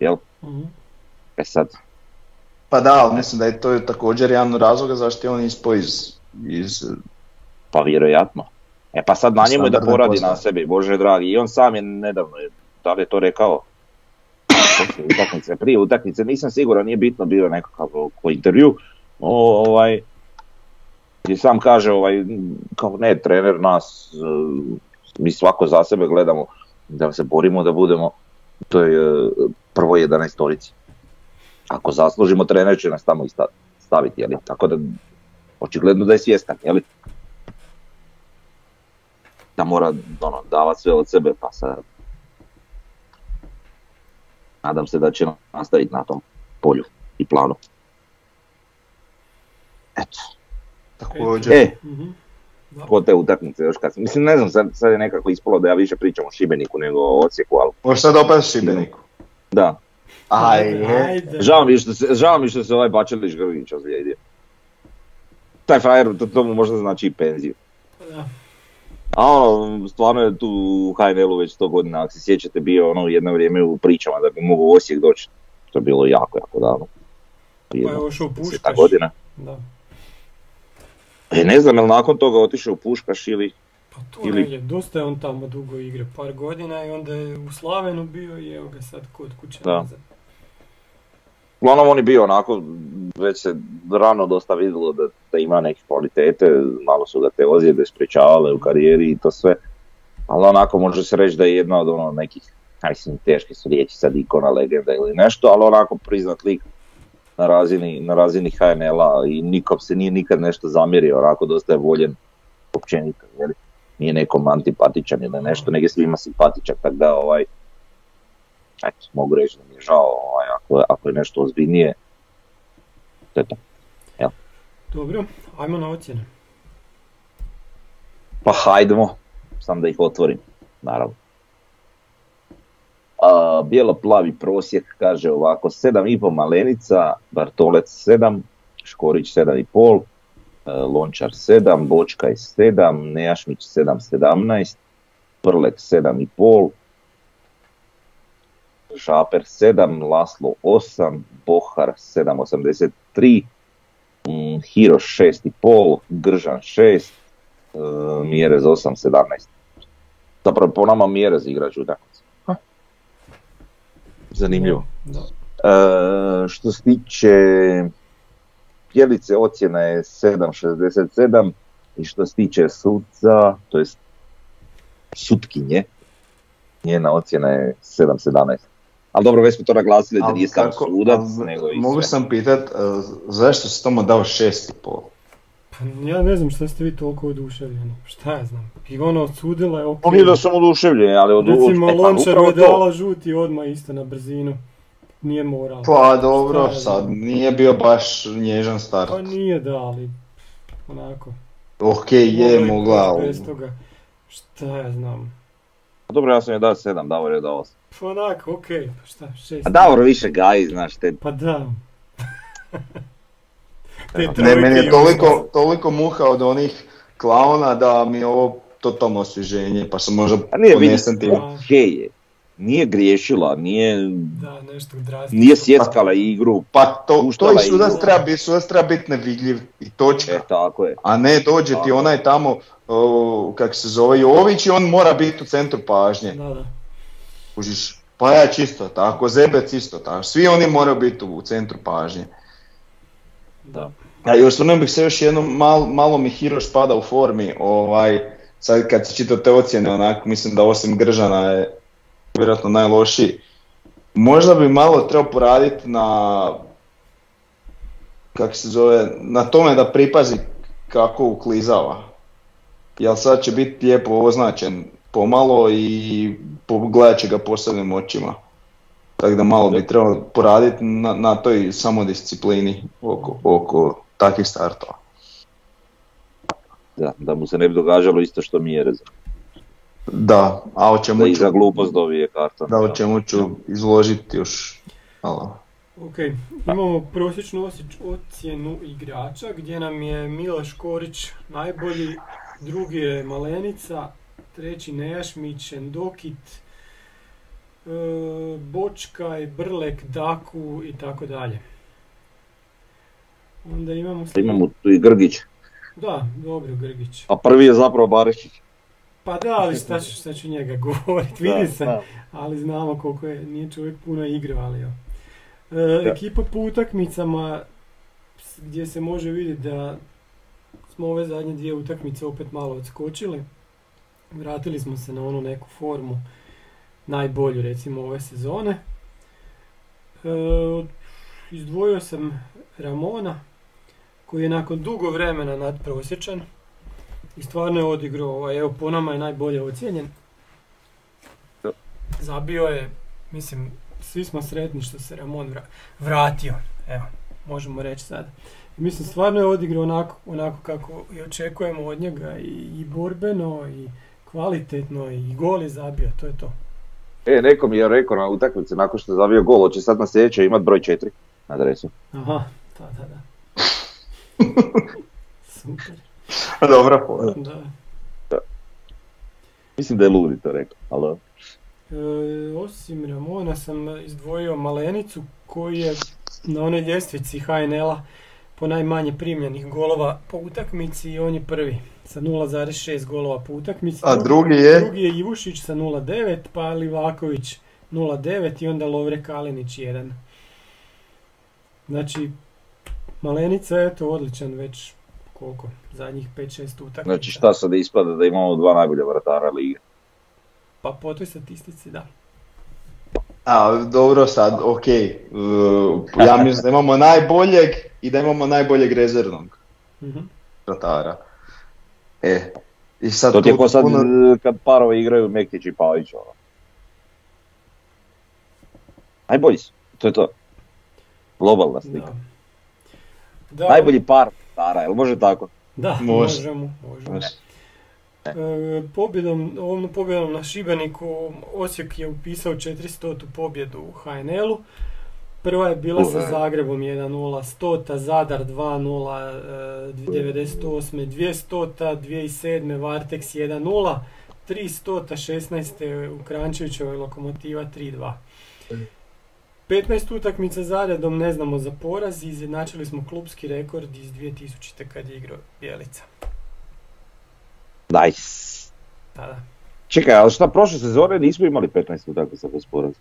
jel? Mhm. E sad, pa da, ali mislim da je to također jedan od razloga zašto je on ispao iz, iz pa vjerojatno. E pa sad na njemu je da poradi na sebi, bože dragi, i on sam je nedavno, da li je to rekao, poslije utakmice, prije utakmice, nisam siguran, nije bitno bio nekakav intervju, o, ovaj, gdje sam kaže, ovaj, kao ne, trener nas, e, mi svako za sebe gledamo, da se borimo da budemo, to je prvo 11 torici. Ako zaslužimo, trener će nas tamo i sta- staviti, jeli? Tako da, očigledno da je svjestan, jeli? Da mora ono, davati sve od sebe, pa sad nadam se da će nastaviti na tom polju i planu. Eto, također. e, Mhm. kod te utakmice još kad sam, mislim ne znam, sad, sad je nekako ispalo da ja više pričam o Šibeniku nego o Osijeku, ali Možeš sad opet Šibeniku. da. Ajde. ajde. Žao mi je što se, žao mi je što se ovaj Bačelić Grgić ozlijedio. Taj frajer, to, to mu možda znači i penziju. Da. A ono, stvarno je tu u HNL-u već 100 godina, ako se sjećate, bio ono jedno vrijeme u pričama da bi mogao u Osijek doći. To je bilo jako, jako davno. Pa je ošao u 10-ak Puškaš. godina. Da. E, ne znam, jel nakon toga otišao u Puškaš ili... Pa to Ili- negdje, dosta je on tamo dugo igre, par godina i onda je u Slavenu bio i evo ga sad kod kuće Da. nazad. Uglavnom on je bio onako, već se rano dosta vidjelo da, da ima neke kvalitete, malo su ga te ozljede sprečavale u karijeri i to sve. Ali onako može se reći da je jedna od ono nekih, mislim teške su riječi sad ikona, legenda ili nešto, ali onako priznat lik na razini, na razini HNL-a i nikom se nije nikad nešto zamjerio, onako dosta je voljen općenito, jer nije nekom antipatičan ili nešto, nego je svima simpatičan, tako da ovaj, eto, mogu reći da mi je žao ovaj, ako, je- ako je nešto ozbiljnije. To je to. Dobro, ajmo na ocjene. Pa hajdemo, sam da ih otvorim, naravno. A, bijelo-plavi prosjek kaže ovako, 7,5 Malenica, Bartolec 7, Škorić 7,5, e, Lončar 7, Bočkaj 7, Nejašmić 7,17, Prlek 7,5, Žaper 7, Laslo 8, Bohar 7,83, mm, Hiro 6,5, Gržan 6, e, Mjerez 8-17. Zapravo po nama Mjerez igrač utakmicu. Zanimljivo. Da. E, što se tiče Pjelice ocjena je 7.67 i što se tiče suca, to jest sutkinje, njena ocjena je 7.17. Ali dobro, već smo to naglasili da nije samo kako- sudac, nego i Mogu sam pitat, e, zašto si tomu dao šest i pol? Pa ja ne znam šta ste vi toliko oduševljeni. Šta ja znam. I ono odsudila je ok. Nije da sam oduševljen, ali od Recimo e, Lončar je dala žuti odmah isto na brzinu. Nije moralo. Pa dobro, ja sad nije bio baš nježan start. Pa nije da, ali onako. Ok, je mogla. Šta ja znam. Pa Dobro, ja sam je dao 7, Davor je dao 8. Pa onako, okej, pa šta, šest. A Davor više gaji, znaš, te... Pa da. Te Ne, meni je toliko, toliko muha od onih klauna da mi je ovo totalno osvježenje, pa sam možda A nije, vidi, ponesen tim. okej je. Nije griješila, nije, Da, nešto drastično. nije sjeckala igru. Pa to, to i sudac treba biti, sudac treba biti nevidljiv i točka. E, tako je. A ne dođe ti Tako. onaj tamo, o, kak se zove Jović i on mora biti u centru pažnje. Da, da. Kužiš, pa ja čisto tako, Zebec isto tako, svi oni moraju biti u centru pažnje. Da. A i osvrnuo bih se još jednom, mal, malo mi Hiroš pada u formi, ovaj, sad kad se čita te ocjene, onak, mislim da osim Gržana je vjerojatno najlošiji. Možda bi malo trebao poraditi na, kako se zove, na tome da pripazi kako uklizava. Jel sad će biti lijepo označen pomalo i gledat će ga posebnim očima. Tako da malo bi trebalo poraditi na, na toj samodisciplini oko, oko takvih startova. Da, da mu se ne bi događalo isto što mi je rezano. Da, a o čemu Da ću, za glupost dobije karton. da, o čemu ću izložiti još malo. Ok, imamo prosječnu osjeć- ocjenu igrača gdje nam je Miloš Korić najbolji, drugi je Malenica, treći Nejašmić, Endokit, e, Bočkaj, Brlek, Daku i tako dalje. Onda imamo... Imamo tu i Grgić, Da, dobro Grgić. a prvi je zapravo Barišić. Pa da, ali šta ću, šta ću njega govoriti, vidi se. da. ali znamo koliko je, nije čovjek puno igrao, ali jo. E, ekipa po utakmicama gdje se može vidjeti da smo ove zadnje dvije utakmice opet malo odskočili. Vratili smo se na onu neku formu najbolju recimo ove sezone. E, izdvojio sam Ramona koji je nakon dugo vremena nadprosječan i stvarno je odigrao, ovaj, evo po nama je najbolje ocijenjen. Zabio je, mislim, svi smo sretni što se Ramon vra- vratio, evo, možemo reći sad. I mislim, stvarno je odigrao onako, onako kako i očekujemo od njega i, i borbeno i kvalitetno i gol je zabio, to je to. E, neko mi je rekao na utakmici nakon što je zavio gol, hoće sad na sljedeće imat broj 4 na adresu. Aha, da, da, da. Super, Dobra fora. da. Mislim da je Ludi to rekao, ali E, osim Ramona sam izdvojio Malenicu koji je na onoj ljestvici HNL-a po najmanje primljenih golova po utakmici i on je prvi sa 0,6 golova po utakmici. A drugi je? Drugi je Ivušić sa 0,9 pa Livaković 0,9 i onda Lovre Kalinić 1. Znači, Malenica je to odličan već koliko, zadnjih 5-6 utakmica. znači šta sad ispada da imamo dva najbolja vratara lige. Pa po toj statistici da. A, dobro sad, ok. Uh, ja mislim da imamo najboljeg i da imamo najboljeg rezervnog Mhm. vratara. E, i sad To ti je tu ko sad puno- kad parovi igraju Mektić i Pavić. Ono. Najbolji su, to je to. Globalna slika. Da. Da, Najbolji par vratara, jel može tako? Da, Može. možemo, možemo. Može. E, pobjedom, ovom pobjedom na Šibeniku Osijek je upisao 400. pobjedu u HNL-u. Prva je bila sa. Zagrebom 1-0, 100, Zadar 2-0, e, 98, 200, 2007, Varteks 1-0, 300, 16. u Krančevićevoj Lokomotiva 3-2. 15 utakmica za redom ne znamo za poraz i izjednačili smo klubski rekord iz 2000. kad je igrao Bjelica. Nice. Da, da. Čekaj, ali šta prošle sezone nismo imali 15 utakmica bez poraza?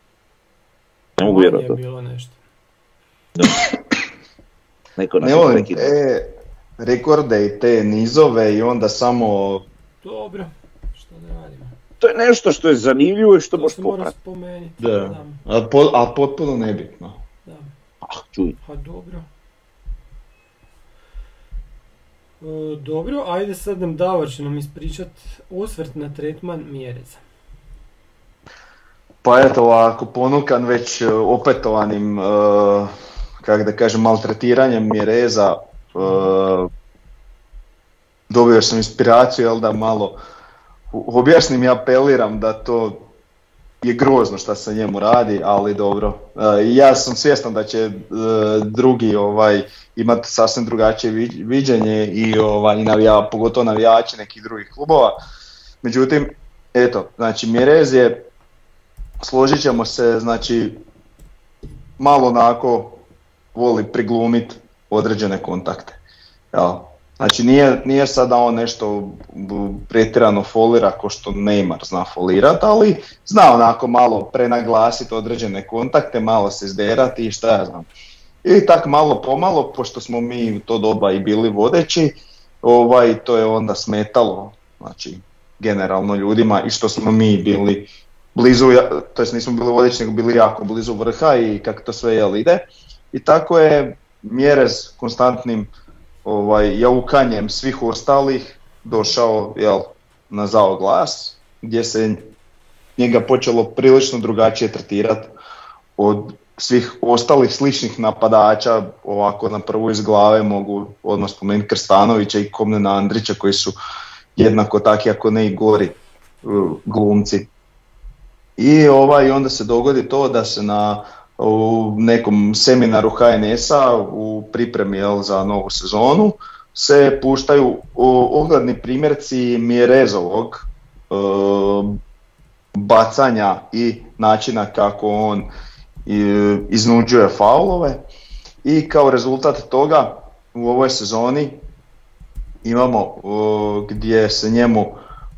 Ne mogu vjerovati. je bilo nešto. Neko Ne je volim te rekorde i te nizove i onda samo Dobro. To je nešto što je zanimljivo i što To možeš se mora poprati. spomenuti. Da. Da, a, po, a potpuno nebitno. da. Ah, čuj. Pa dobro. dobro, ajde sad nam Davor će nam ispričat osvrt na tretman Mjereza. Pa eto ovako, ponukan već e, opetovanim, uh, kako da kažem, maltretiranjem Mjereza, uh, dobio sam inspiraciju, jel da malo objasnim i apeliram da to je grozno šta se njemu radi, ali dobro. ja sam svjestan da će drugi ovaj imati sasvim drugačije viđenje i ovaj navija, pogotovo navijači nekih drugih klubova. Međutim, eto, znači Mjerez je složit ćemo se, znači malo onako voli priglumit određene kontakte. Ja. Znači nije, nije sada on nešto pretjerano folira ko što Neymar zna folirat, ali zna onako malo prenaglasiti određene kontakte, malo se izderati i šta ja znam. I tak malo pomalo, pošto smo mi u to doba i bili vodeći, ovaj, to je onda smetalo znači, generalno ljudima i što smo mi bili blizu, to jest nismo bili vodeći nego bili jako blizu vrha i kako to sve jel ide. I tako je mjere s konstantnim ovaj, jaukanjem svih ostalih došao jel, na zao glas gdje se njega počelo prilično drugačije tretirati od svih ostalih sličnih napadača, ovako na prvu iz glave mogu odmah spomenuti Krstanovića i Komnena Andrića koji su jednako takvi ako ne i gori uh, glumci. I ovaj, onda se dogodi to da se na u nekom seminaru HNS-a u pripremi jel, za novu sezonu se puštaju ogledni primjerci Mjerezovog uh, bacanja i načina kako on iznuđuje faulove i kao rezultat toga u ovoj sezoni imamo gdje se njemu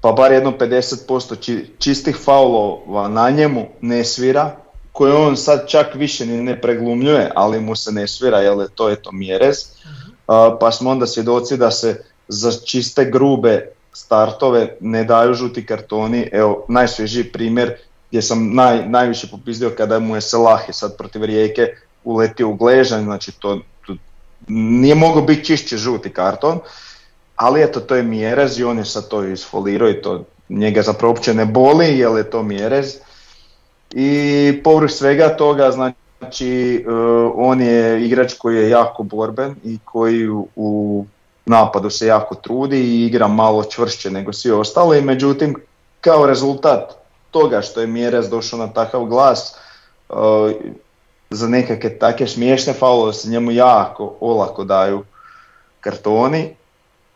pa bar jedno 50% čistih faulova na njemu ne svira, koje on sad čak više ni ne preglumljuje, ali mu se ne svira, jer to je to mjerez. Mhm. Pa smo onda svjedoci da se za čiste grube startove ne daju žuti kartoni. Evo, najsvježiji primjer gdje sam naj, najviše popizdio kada mu je Selahi sad protiv Rijeke uletio u gležanj, znači to, to nije mogao biti čišće žuti karton, ali eto to je mjerez i on je sad to isfolirao i to njega zapravo uopće ne boli jer je to mjerez. I povrh svega toga znači uh, on je igrač koji je jako borben i koji u, napadu se jako trudi i igra malo čvršće nego svi ostali, međutim kao rezultat toga što je Mjerez došao na takav glas, uh, za nekakve takve smiješne faulove se njemu jako olako daju kartoni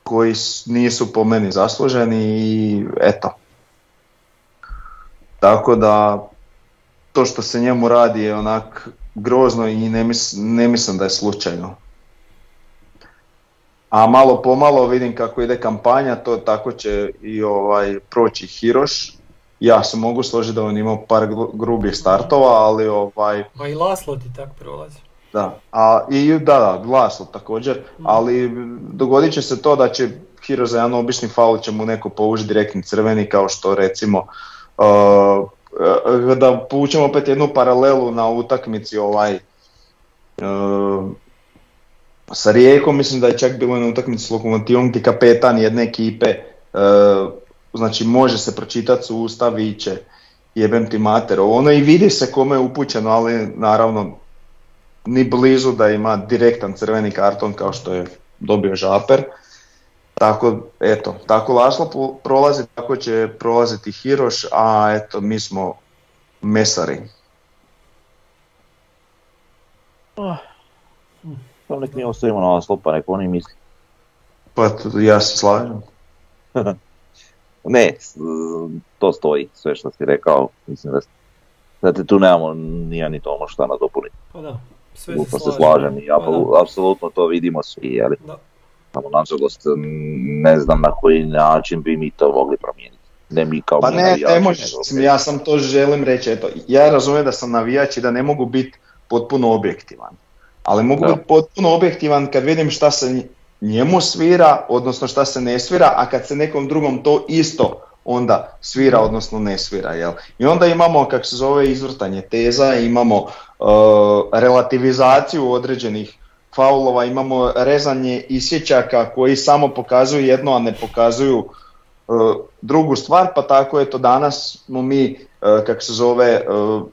koji nisu po meni zasluženi i eto. Tako da to što se njemu radi je onak grozno i ne, ne mislim da je slučajno. A malo pomalo vidim kako ide kampanja, to tako će i ovaj proći Hiroš ja se mogu složiti da on imao par grubih startova, ali ovaj... Ma i Laslo ti tak prolazi. Da, a, i da, da, Laslo također, mm. ali dogodit će se to da će Hiro za jedan obični faul će mu neko povući direktni crveni kao što recimo uh da povučemo opet jednu paralelu na utakmici ovaj uh, sa Rijekom, mislim da je čak bilo na utakmici s Lokomotivom gdje kapetan jedne ekipe znači može se pročitati su usta viće jebem ti mater, ono i vidi se kome je upućeno, ali naravno ni blizu da ima direktan crveni karton kao što je dobio Žaper. Tako, eto, tako Laslo prolazi, tako će prolaziti Hiroš, a eto, mi smo mesari. Oh. Pa nek mi ostavimo na Laslo, pa nek oni misli. Pa ja se slažem. Ne, to stoji, sve što si rekao, mislim da te tu nemamo nija ni Tomo šta nadopuniti. Pa da, sve se, se slažem i pa apsolutno to vidimo svi, jeli? Da. Samo nažalost ne znam na koji način bi mi to mogli promijeniti. Ne mi kao pa ne, ne možeš, ja sam to želim reći, eto, ja razumijem da sam navijač i da ne mogu biti potpuno objektivan. Ali mogu biti potpuno objektivan kad vidim šta se njemu svira, odnosno šta se ne svira, a kad se nekom drugom to isto onda svira, odnosno ne svira. Jel? I onda imamo, kako se zove, izvrtanje teza, imamo uh, relativizaciju određenih faulova, imamo rezanje isječaka koji samo pokazuju jedno, a ne pokazuju e, drugu stvar, pa tako je to danas smo mi, e, kako se zove, e,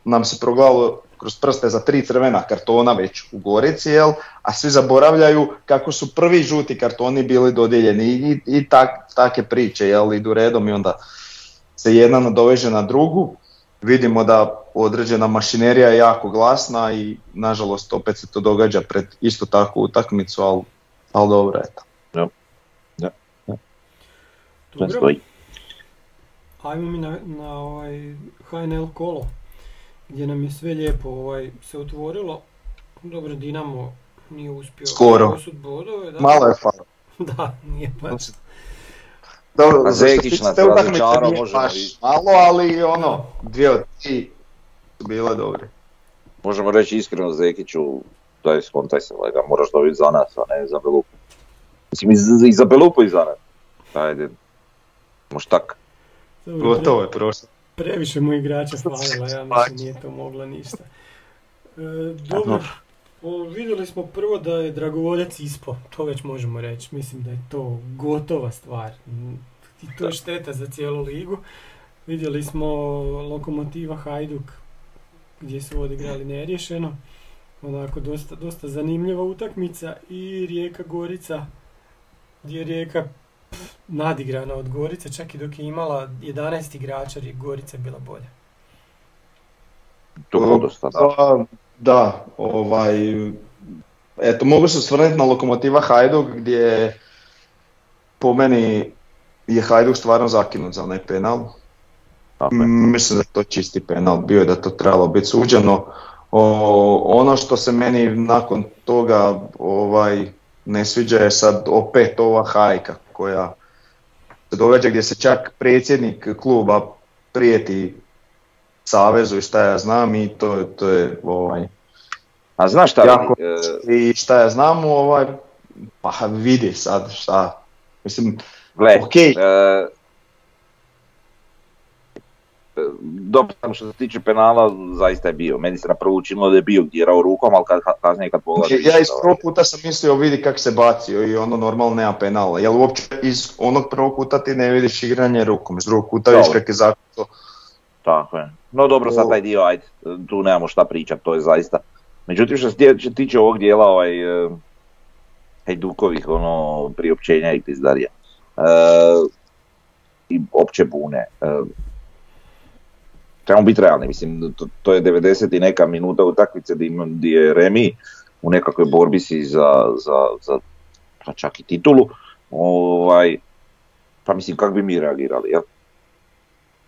nam se progledalo kroz prste za tri crvena kartona već u Gorici, jel? a svi zaboravljaju kako su prvi žuti kartoni bili dodijeljeni i, i tak, take priče jel? idu redom i onda se jedna nadoveže na drugu. Vidimo da određena mašinerija je jako glasna i nažalost opet se to događa pred isto takvu utakmicu, ali, ali dobro eto. To Dobro, stoji. ajmo mi na, na ovaj HNL kolo, gdje nam je sve lijepo ovaj, se otvorilo. Dobro, Dinamo nije uspio Skoro. bodove. Da, Malo je falo. Da, nije baš. Dobro, što se Zekić nas te utakmice razočarao, možemo Malo, ali ono, dvije od tri su bile dobre. Možemo reći iskreno Zekiću, daj skontaj se, lega, moraš dobiti za nas, a ne za Belupu. Mislim, i za, Belupu i za nas. Ajde, moš tak. Dobro, Gotovo je prošlo. Previše mu igrača slavila, ja mislim nije to mogla ništa. E, dobro, o, vidjeli smo prvo da je Dragovoljac ispo, to već možemo reći. Mislim da je to gotova stvar. I to je šteta za cijelu ligu. Vidjeli smo Lokomotiva Hajduk gdje su odigrali neriješeno. Onako dosta, dosta zanimljiva utakmica i Rijeka Gorica gdje je Rijeka pff, nadigrana od Gorice, čak i dok je imala 11 igrača, je Gorica bila bolja. To je podosta, da. Pa, da, ovaj, eto, mogu se osvrnuti na Lokomotiva Hajduk gdje po meni je Hajduk stvarno zakinut za onaj penal. Tako je. Mm, Mislim da je to čisti penal, bio da to trebalo biti suđeno. O, ono što se meni nakon toga ovaj, ne sviđa je sad opet ova hajka koja se događa gdje se čak predsjednik kluba prijeti savezu i šta ja znam i to, to je ovaj, A znaš šta, Jako. e, i šta ja znam ovaj, pa vidi sad šta, mislim, gle, ok, e, dobro samo što se tiče penala, zaista je bio. Meni se na prvu učinilo da je bio dirao rukom, ali kad, kasnije kad pogledaš... Ja iz prvog puta sam mislio vidi kako se bacio i ono normalno nema penala. Jel uopće iz onog prvog puta ti ne vidiš igranje rukom, iz drugog puta vidiš kako je zakuto. Tako je. No dobro, sad taj dio, ajde, tu nemamo šta pričat, to je zaista. Međutim, što se tiče- tiče ovog dijela, ovaj, e, Hajdukovih, ono, priopćenja i pizdarija, e, i opće bune, e, trebamo biti realni, mislim, to, to je 90 i neka minuta utakmice ima- di je Remi u nekakvoj borbi si za, za, za pa čak i titulu, ovaj, pa mislim, kako bi mi reagirali, jel?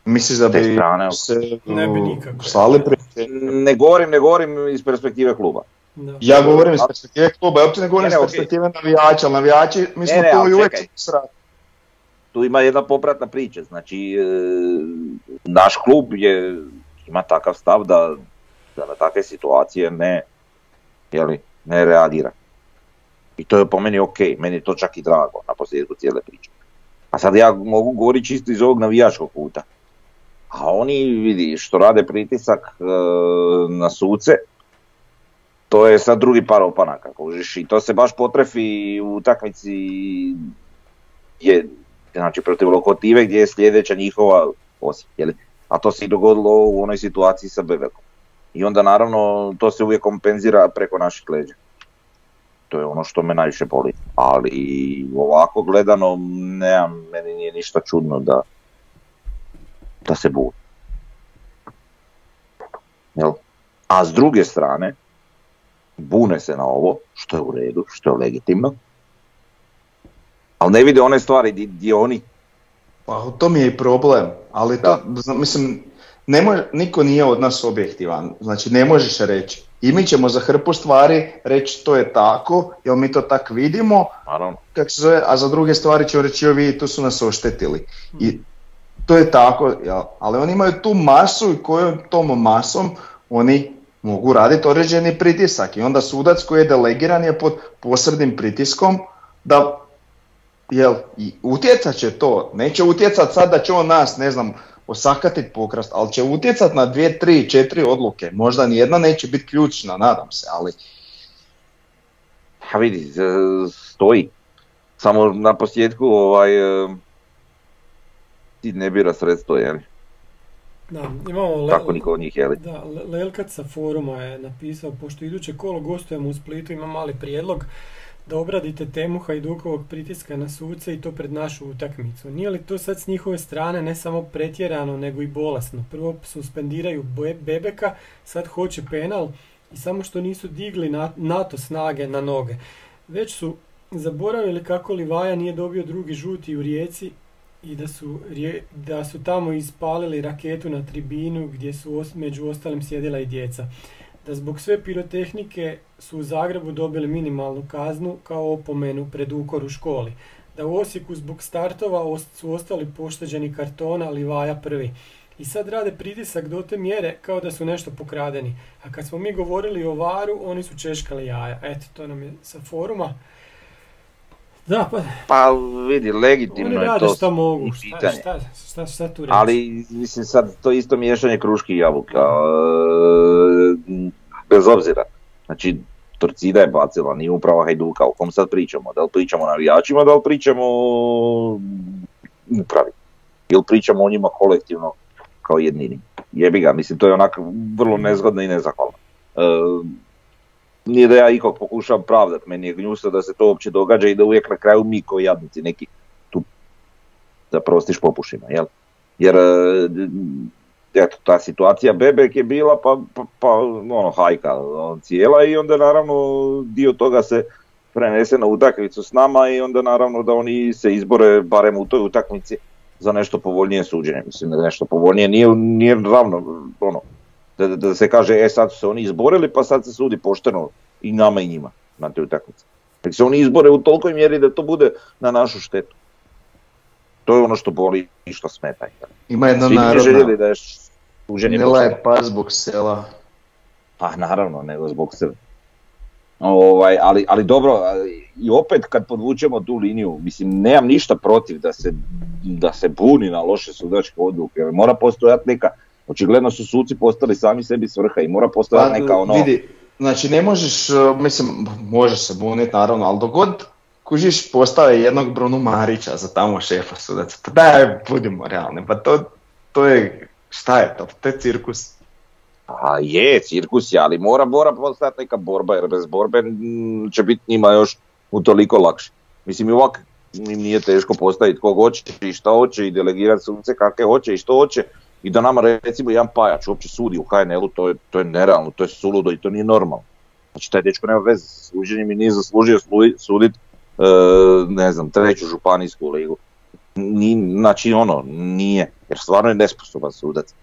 Misliš da bi strane, se Ne bi uh, nikako. slali pre... Ne govorim, ne govorim iz perspektive kluba. Da. Ja govorim iz perspektive kluba, ja uopće ne govorim Ne, ne, iz perspektive navijača, ali navijači, mi smo Ne, ne, tu ali i uvijek srati. Tu ima jedna popratna priča, znači e, naš klub je, ima takav stav da, da na takve situacije ne, jeli, ne reagira. I to je po meni ok, meni je to čak i drago na posljedku cijele priče. A sad ja mogu govoriti čisto iz ovog navijačkog puta. A oni, vidi, što rade pritisak e, na suce, to je sad drugi par opanaka, i to se baš potrefi u utakmici je, znači protiv Lokomotive gdje je sljedeća njihova Osijek, jeli? a to se i dogodilo u onoj situaciji sa Bebekom. I onda naravno to se uvijek kompenzira preko naših leđa. To je ono što me najviše boli. Ali ovako gledano, ne, meni nije ništa čudno da, da se buni. Jel? A s druge strane, bune se na ovo, što je u redu, što je legitimno, ali ne vide one stvari di, di oni Pa to mi je i problem, ali to, zna- mislim, ne može, niko nije od nas objektivan, znači ne možeš reći. I mi ćemo za hrpu stvari reći to je tako, jer mi to tak vidimo, kak se zove, a za druge stvari će reći joj vidi tu su nas oštetili. I to je tako, jel? ali oni imaju tu masu i kojom tom masom oni mogu raditi određeni pritisak i onda sudac koji je delegiran je pod posrednim pritiskom da jel, i utjecat će to, neće utjecat sad da će on nas, ne znam, osakatit pokrast, ali će utjecat na dvije, tri, četiri odluke, možda nijedna neće biti ključna, nadam se, ali a vidi, stoji. Samo na posljedku ovaj, e, ti ne bira sredstvo, jel? Da, imamo le- Tako niko od njih, jel? Da, Le- Lelkat sa foruma je napisao, pošto iduće kolo gostujemo u Splitu, ima mali prijedlog da obradite temu Hajdukovog pritiska na suce i to pred našu utakmicu. Nije li to sad s njihove strane ne samo pretjerano, nego i bolesno? Prvo suspendiraju Be- Bebeka, sad hoće penal i samo što nisu digli na- NATO snage na noge. Već su zaboravili kako Livaja nije dobio drugi žuti u Rijeci i da su, da su tamo ispalili raketu na tribinu gdje su među ostalim sjedila i djeca. Da zbog sve pirotehnike su u Zagrebu dobili minimalnu kaznu kao opomenu pred ukor u školi. Da u Osijeku zbog startova su ostali pošteđeni kartona Livaja prvi. I sad rade pritisak do te mjere kao da su nešto pokradeni. A kad smo mi govorili o varu, oni su češkali jaja. Eto, to nam je sa foruma. Da, pa Pa vidi, oni legitimno je to šta mogu. Šta, šta, šta, šta tu reći? Ali, mislim, sad to isto miješanje kruški i jabuka. e, Bez obzira. Znači, Torcida je bacila, nije uprava Hajduka. O kom sad pričamo? Da li pričamo o navijačima, da li pričamo upravi? Ili pričamo o njima kolektivno kao jednini? Jebi ga, mislim, to je onak vrlo nezgodno i nezahvalno. E, nije da ja ikog pokušavam pravdat, meni je gnjusto da se to uopće događa i da uvijek na kraju mi koji jadnici neki tu da prostiš popušima, jel? Jer, e, eto, ta situacija Bebek je bila pa, pa, pa ono, hajka ono, cijela i onda naravno dio toga se prenese na utakmicu s nama i onda naravno da oni se izbore barem u toj utakmici za nešto povoljnije suđenje. Mislim da nešto povoljnije nije, nije ravno, ono, da, da se kaže, e sad su se oni izborili pa sad se sudi pošteno i nama i njima na toj utakmici. Nek se oni izbore u tolikoj mjeri da to bude na našu štetu. To je ono što boli i što smeta. Ima jedna Svi narodna, željeli da je suđenje ne pošteno. laje pas zbog sela. Pa naravno, nego zbog sebe. Ovaj, ali, ali dobro, i opet kad podvučemo tu liniju, mislim, nemam ništa protiv da se, da se buni na loše sudačke odluke, mora postojati neka, očigledno su suci postali sami sebi svrha i mora postojati neka ono... Pa, vidi, znači ne možeš, uh, mislim, možeš se buniti naravno, ali dok god kužiš postave jednog Brunu Marića za tamo šefa sudaca, pa daj, budimo realni, pa to, to je, šta je to, to je cirkus. A je, cirkus je, ali mora, mora postojati neka borba, jer bez borbe će biti njima još utoliko lakše. Mislim i ovak im nije teško postaviti kog hoće i šta hoće i delegirati suce kakve hoće i što hoće i da nama recimo jedan pajač uopće sudi u HNL-u, to je, to je nerealno, to je suludo i to nije normalno. Znači taj dečko nema veze sa suđenjem i nije zaslužio suditi ne znam, treću županijsku ligu. Ni, znači ono, nije, jer stvarno je nesposoban sudac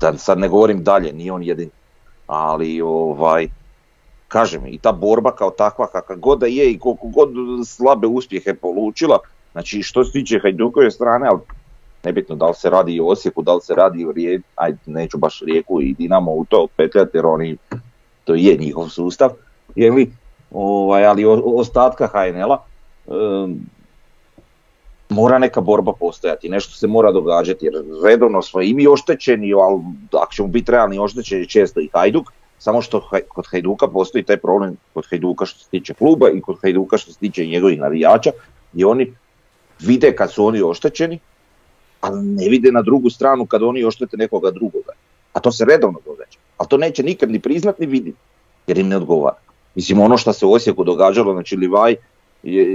da sad ne govorim dalje, nije on jedin. Ali ovaj, kažem, i ta borba kao takva kakva god je i koliko god slabe uspjehe polučila, znači što se tiče Hajdukove strane, ali nebitno da li se radi i Osijeku, da li se radi o Rijeku, ajde neću baš Rijeku i Dinamo u to petljati jer oni, to je njihov sustav, je li, ovaj, ali o, ostatka HNL-a, um, mora neka borba postojati, nešto se mora događati jer redovno smo i mi oštećeni, ali ako ćemo biti realni oštećeni često i Hajduk, samo što kod Hajduka postoji taj problem kod Hajduka što se tiče kluba i kod Hajduka što se tiče njegovih navijača i oni vide kad su oni oštećeni, ali ne vide na drugu stranu kad oni oštete nekoga drugoga. A to se redovno događa. Ali to neće nikad ni priznat ni vidjeti, jer im ne odgovara. Mislim, ono što se u Osijeku događalo, znači Livaj je,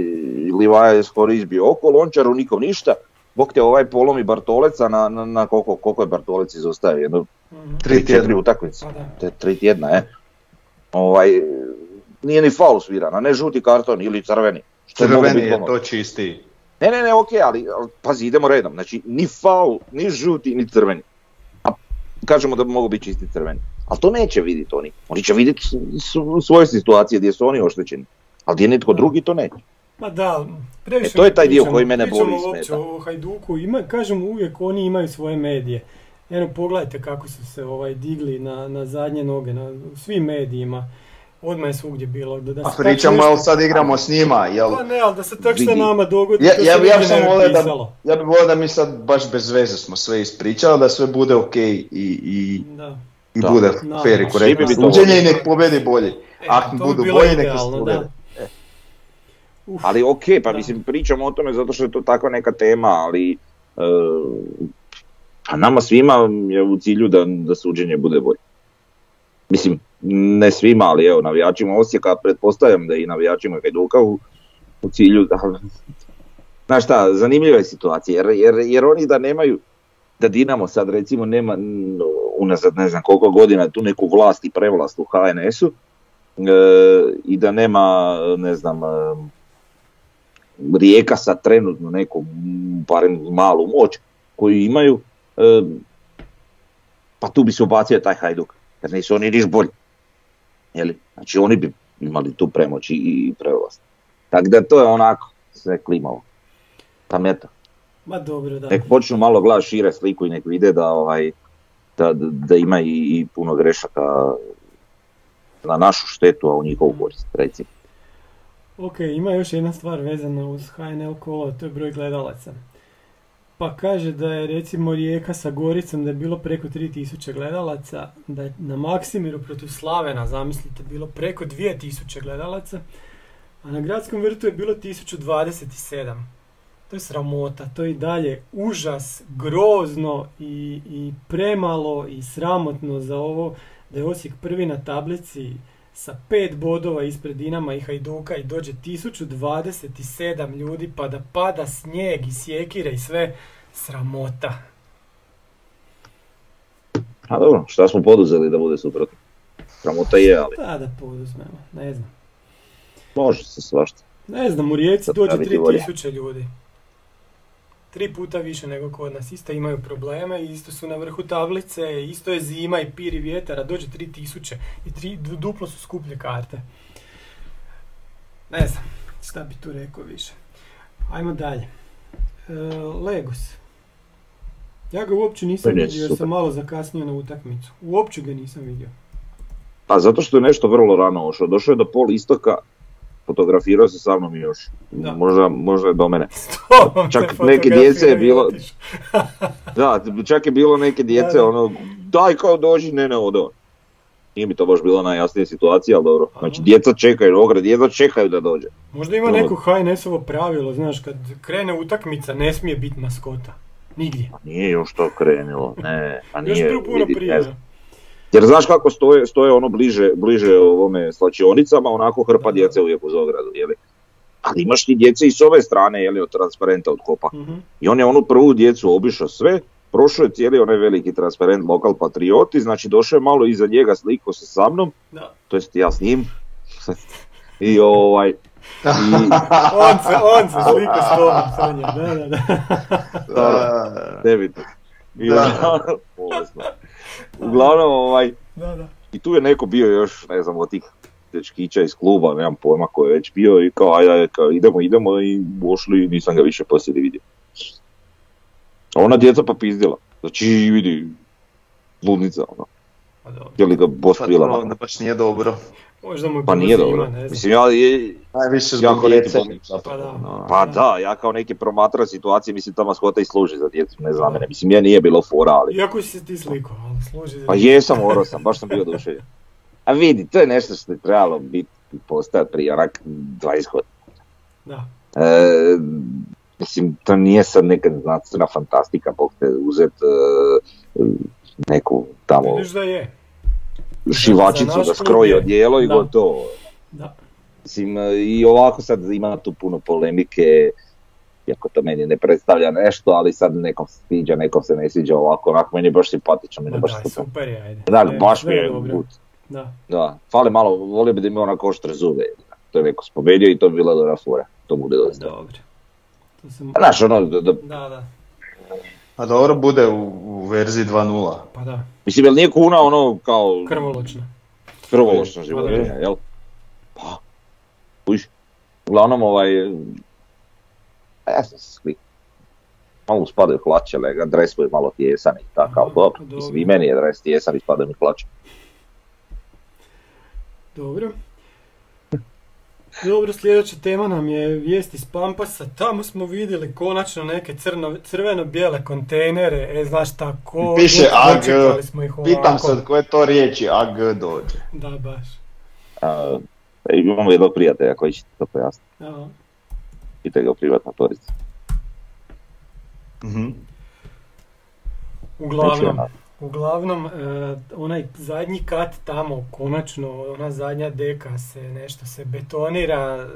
Livaja je skoro izbio oko, Lončaru nikom ništa, Bog te ovaj polomi Bartoleca na, na, na koliko, koliko je Bartolec izostavio, jedno Mhm. Tri četiri tjedna. utakmice, Pa te tri tjedna, e. Ovaj, nije ni faul sviran, a ne žuti karton ili crveni. Što je Crveni biti je ono. to čistiji. Ne, ne, ne, ok, ali, ali pazi, idemo redom. Znači, ni faul, ni žuti, ni crveni. A kažemo da bi mogao biti čisti crveni. Ali to neće vidjeti oni. Oni će vidjeti svoje situacije gdje su oni oštećeni. Ali gdje netko drugi to neće. Ma da, previše E, to je taj dio koji mene boli i pričamo uopće smeta. o Hajduku, ima, kažem uvijek oni imaju svoje medije. Eno pogledajte kako su se ovaj digli na, na zadnje noge, na svim medijima. Odmah je svugdje bilo. Da, da A se pričamo, jel sad igramo s njima, jel? Pa ne, ali da se tak šta Vidi. nama dogodi, Ja, to ja, se bi- ja bi volio da, ja bi volio da mi sad baš bez veze smo sve ispričali, da sve bude ok i, i, Da. i Da. bude Da. fair i korektno suđenje i nek pobedi bolji. E, Ako bi budu bilo bolji, nek idealno, pobede. Ali ok, pa da. mislim pričamo o tome zato što je to takva neka tema, ali e, a nama svima je u cilju da, da suđenje bude bolje. Mislim, ne svima, ali evo, navijačima Osijeka, pretpostavljam da i navijačima Hajduka u, u cilju da... Znaš šta, zanimljiva je situacija, jer, jer, jer oni da nemaju, da Dinamo sad recimo nema unazad ne znam koliko godina tu neku vlast i prevlast u HNS-u, e, i da nema, ne znam, e, Rijeka sad trenutno neku barem malu moć koju imaju, e, pa tu bi se ubacio taj Hajduk, jer nisu oni niš bolji. Jeli? Znači oni bi imali tu premoć i, prevlast. Tako da to je onako sve klimavo. Pa eto, Ma dobro, da. nek počnu malo gledati šire sliku i nek vide da, ovaj, da, da ima i, i puno grešaka na našu štetu, a u njihovu korist, recimo. Ok, ima još jedna stvar vezana uz HNL kolo, to je broj gledalaca. Pa kaže da je recimo Rijeka sa Goricom da je bilo preko 3000 gledalaca, da je na Maksimiru protiv Slavena, zamislite, bilo preko 2000 gledalaca, a na Gradskom vrtu je bilo 1027. To je sramota, to je i dalje užas, grozno i, i premalo i sramotno za ovo da je Osijek prvi na tablici sa pet bodova ispred Dinama i Hajduka i dođe 1027 ljudi pa da pada snijeg i sjekire i sve sramota. A dobro, šta smo poduzeli da bude suprotno? Sramota je, ali Da, da poduzmemo, ne znam. može se svašta. Ne znam, u Rijeci dođe praviti volje. 3000 ljudi. Tri puta više nego kod nas. Isto imaju probleme, isto su na vrhu tablice, isto je zima i piri vjetar, a dođe 3000 i tri, du- duplo su skuplje karte. Ne znam, šta bi tu rekao više. Ajmo dalje. E, Legos. Ja ga uopće nisam vidio jer super. sam malo zakasnio na utakmicu. Uopće ga nisam vidio. Pa zato što je nešto vrlo rano ošao. Došao je do pol istoka, fotografirao se sa mnom još. Da. Možda, možda je do mene. Čak neke djece je bilo-. Da, čak je bilo neke djece, Da, da. ono, daj kao dođi, ne, ne, ode on. Nije mi to baš bila najjasnija situacija, ali dobro. Znači, djeca čekaju, ogre, djeca čekaju da dođe. Možda ima Ono- neko HNS-ovo pravilo, znaš, kad krene utakmica ne smije biti maskota. Nigdje. Pa nije još to krenulo, ne, pa Još nije, vidi, prije. Jer znaš kako stoje, stoje ono bliže, bliže ovome slačionicama, onako hrpa Da. djece uvijek uz ogradu, jeli. Ali imaš ti djece i s ove strane, jeli, od transparenta od kopa. Mhm. I on je onu prvu djecu obišao sve, prošao je cijeli onaj veliki transparent lokal patrioti, znači došao je malo iza njega, sliko se sa mnom, Da. to jest ja s njim. I ovaj, i, On se, on se slika s tobom, Sanja, da, da, da. Da. David. I Da. ono. Uglavnom, ovaj, da, da. I tu je neko bio još, ne znam, od tih dečkića iz kluba, nemam pojma ko je već bio i kao ajde, ajde, kao idemo, idemo i ušli i nisam ga više poslije vidio. A ona djeca pa pizdila. Znači vidi, ludnica ono. Pa. Je li ga bos Pa pila to na- onda baš nije dobro. Možda mu je Pa nije zima, dobro. ne znam. Mislim, ja, je, Najviše Jako zbog lijepi djece. Pa da. No. pa da, ja kao neki promatra situacije, mislim ta maskota i služi za djecu, ne za mene. Mislim, ja nije bilo fora, ali... Iako si se ti sliko, ali služi za... Pa jesam, morao sam, baš sam bio oduševljen. A vidi, to je nešto što je trebalo biti i postojati prije onak 20 godina. Da. E, mislim, to nije sad neka znanstvena fantastika, bog te uzet e, neku tamo Vidiš da je. Šivačicu da skroji je. odijelo i Da. gotovo. Da. Mislim, i ovako sad ima tu puno polemike, iako to meni ne predstavlja nešto, ali sad nekom se sviđa, nekom se ne sviđa ovako, onako meni je baš simpatično, meni je baš super. super je, ajde. Da, baš mi je gut. Da. Da, fali malo, volio bi da ima onako oštre zube. To je neko spomenuo i to bi bila dobra fora. To bude dosta. Dobro. To sam... Znaš, ono, da, da, Da, da. A dobro bude u, u verziji 2.0. Pa da. mislim, jel nije kuna ono kao Krvoločno. krvoločno Pa životinja, da. jel? Pa, uš. Uglavnom, ovaj, a ja sam se slik. Malo spadaju hlače, lega, dres mu je malo tijesan i tako, ali dobro. Mislim, i meni je dres tijesan i spadaju mi hlače. Dobro. Dobro, sljedeća tema nam je vijest iz Pampasa. Tamo smo vidjeli konačno neke crno, crveno-bijele kontejnere. E, znaš šta, ko... Piše AG. Pitam se od koje to riječi AG dođe. Da, baš. A, imamo jednog prijatelja koji će ti to pojasniti. Aha. Pite ga u privatna torica. Mhm. Uglavnom, Znači, uglavnom, e, onaj zadnji kat tamo, konačno, ona zadnja deka se, nešto se betonira, e,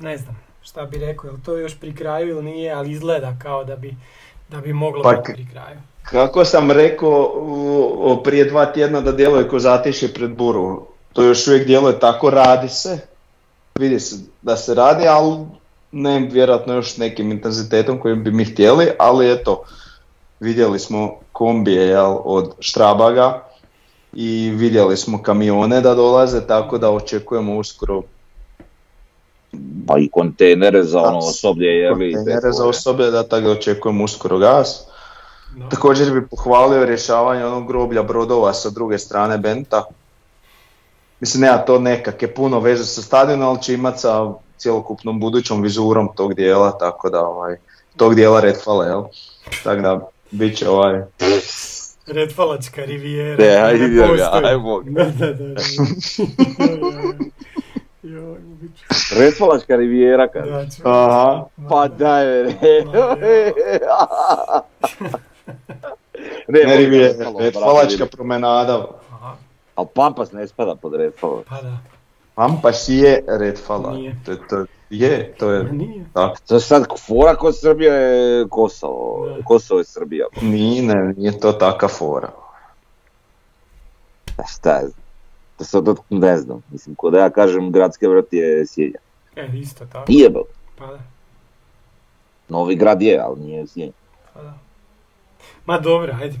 ne znam šta bi rekao, je li to još pri kraju ili nije, ali izgleda kao da bi, da bi moglo Pa biti pri kraju. Kako sam rekao prije dva tjedna da djeluje ko zatišje pred buru, to još uvijek djeluje tako, radi se, vidi se da se radi, ali ne vjerojatno još nekim intenzitetom kojim bi mi htjeli, ali eto, vidjeli smo kombije jel, od Štrabaga i vidjeli smo kamione da dolaze, tako da očekujemo uskoro Pa i kontejnere za ono osoblje, je li? kontejnere za osobe, da tako da očekujemo uskoro gas. Da. Također bi pohvalio rješavanje onog groblja brodova sa druge strane Benta. Mislim, nema to nekakve puno veze sa stadionom, ali će imat sa cjelokupnom budućom vizurom tog dijela, tako da ovaj, tog dijela Redfalla, jel? Tako da, bit će ovaj... Redfalačka rivijera. Ne, ajde, ne postoji. ajmo. Da, da, da. da. Će- Resfalačka rivijera kad. Da. Aha. Pa daj me, ne. Ne, molim Rivijera, brate, promenada. Aha, Ali Pampas ne spada pod Redfalla. pa da. Pampas je Redfalla. Nije. To, to, je, to je nije. tako. To je sad fora kod Srbije je Kosovo. Da. Kosovo je Srbija. Nije, ne, nije to taka fora. A Šta je? To sad ne znam. Mislim, ko da ja kažem gradski vrat je Sjenja. E, isto tako. Nije bel. Pa da, Novi grad je, ali nije Sjenja. pa da. Ma dobro, ajde.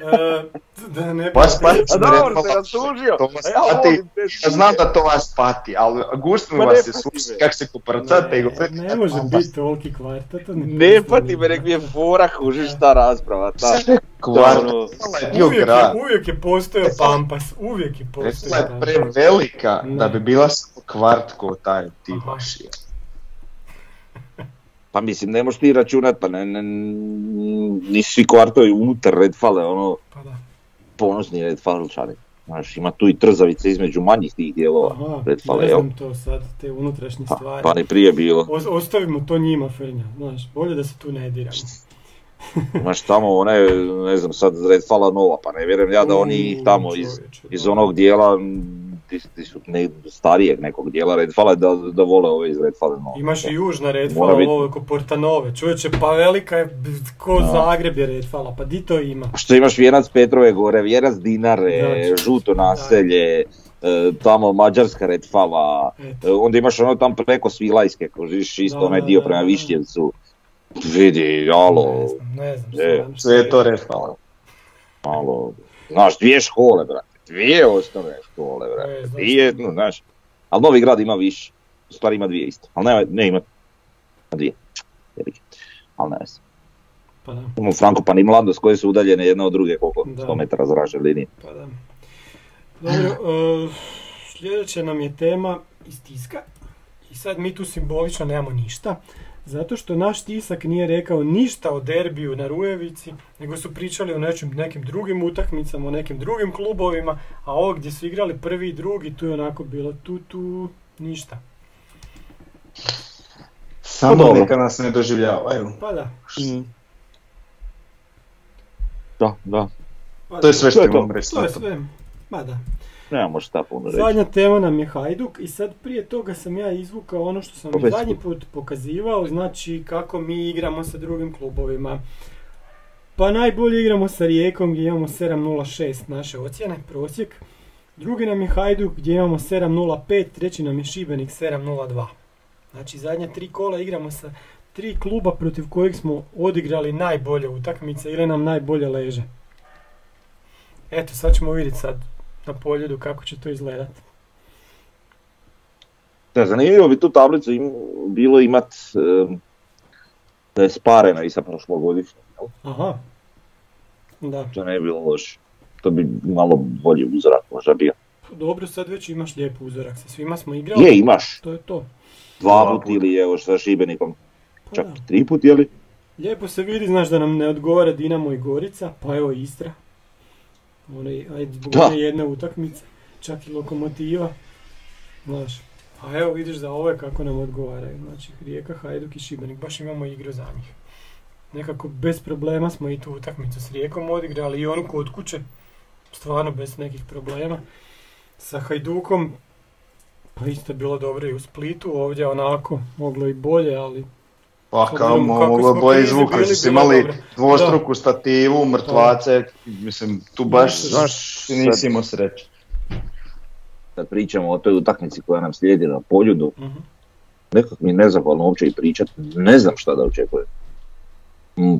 E, da ne. Vas pati, A dobro, Redfalla, se rastužio. to vas A ja pati. volim te Ja znam da to vas pati, ali ne vas se sluša me. kak se kuprcate i govorite. Ne može biti toliki kvarta, to ne Ne pati me, nek mi je fora, kužiš ta rasprava. Ta. Kvart, Da, ono, je Uvijek je, grad. uvijek je postojao Pampas, uvijek je postojao je Pampas. prevelika Ne. da bi bila samo kvart ko taj ti Aha. vaši. Pa mislim, ne možeš ti računat, pa ne, ne, nisu svi kvartovi unutar Redfale, ono, Pa da. ponosni Redfalčani. Znaš, ima tu i trzavice između manjih tih dijelova Aha, Redfale, ne znam to sad, te unutrašnje Pa, stvari. pa ni prije bilo. O- ostavimo to njima, Frnja, znaš, bolje da se tu ne diramo. Znaš, tamo one, ne znam, sad Redfala nova, pa ne vjerujem ja da oni ih tamo iz, iz onog dijela, ti, ti su ne, starijeg nekog dijela Redfala, da, da vole ove iz Redfale nova. Imaš i južna Mora Redfala, biti- ovo je ko Portanove. Čovječe, pa velika je, ko Da. Zagreb je Redfala, pa di to ima? Što imaš Vijenac Petrove gore, Vijenac Dinare, Znači, Žuto naselje, e, tamo Mađarska Redfala, Eto. e, onda imaš ono tam preko Svilajske, kožiš isto Da, onaj dio prema. Višnjevcu. Vidi, alo, Ne znam, ne znam. E, Sve je je. to Redfalla. malo, znaš, dvije škole, brate, dvije osnovne škole, E, brate, znaš dvije, no, znaš, ali Novi grad ima više, u stvari ima dvije isto, ali ne, ne ima, dvije, ali ne znam. Pa da, Imamo Frankopan i Mladost koje su udaljene jedna od druge, koliko, Da. 100 metara zračne linije. pa da. Dobro, e, sljedeća nam je tema iz tiska. I sad mi tu simbolično nemamo ništa. Zato što naš tisak nije rekao ništa o derbiju na Rujevici, nego su pričali o nečim, nekim drugim utakmicama, o nekim drugim klubovima, a ovo gdje su igrali prvi i drugi, tu je onako bilo tu, tu, ništa. Samo neka nas ne doživljavaju. Pa da. Da, da, Pa To je sve što imam reći. To je sve. Ma da. Nemamo šta puno reći. Zadnja tema nam je Hajduk i sad prije toga sam ja izvukao ono što sam i zadnji put pokazivao, znači kako mi igramo sa drugim klubovima. Pa najbolje igramo sa Rijekom gdje imamo 7.06 naše ocjene, prosjek. Drugi nam je Hajduk gdje imamo 7.05, treći nam je Šibenik 7.02. Znači zadnja tri kola igramo sa tri kluba protiv kojih smo odigrali najbolje utakmice ili nam najbolje leže. Eto, sad ćemo vidjeti sad na poljudu kako će to izgledat. Da, zanimljivo bi tu tablicu im, bilo imat em, da je sparena i sa prošlogodišnjom? Aha. Da. to ne bi bilo loše. To bi malo bolji uzorak možda bio. Dobro, sad već imaš lijep uzorak. Sa svima smo igrali. Je, imaš. To je to. Dva Dva put ili evo sa Šibenikom, Pa čak da. tri put, jeli? Lijepo se vidi, znaš da nam ne odgovara Dinamo i Gorica, pa evo Istra. One, ajde, zbog Da. one jedne utakmice. Čak i Lokomotiva. Znaš. A evo vidiš za ove kako nam odgovaraju. Znači Rijeka, Hajduk i Šibenik, baš imamo igru za njih. Nekako bez problema smo i tu utakmicu s Rijekom odigrali i onu kod kuće. Stvarno bez nekih problema. Sa Hajdukom, pa isto je bilo dobro i u Splitu, ovdje onako moglo i bolje, ali Pa S kao obzirom kako moglo smo bolje krizi izvukli bili, su si imali dvostruku stativu, mrtvace, mislim tu baš Znaš, nisi imao sreće. kad pričamo o toj utakmici koja nam slijedi na poljudu, Mhm. nekako mi je nezahvalno uopće i pričati, ne znam šta da očekujem. Mm,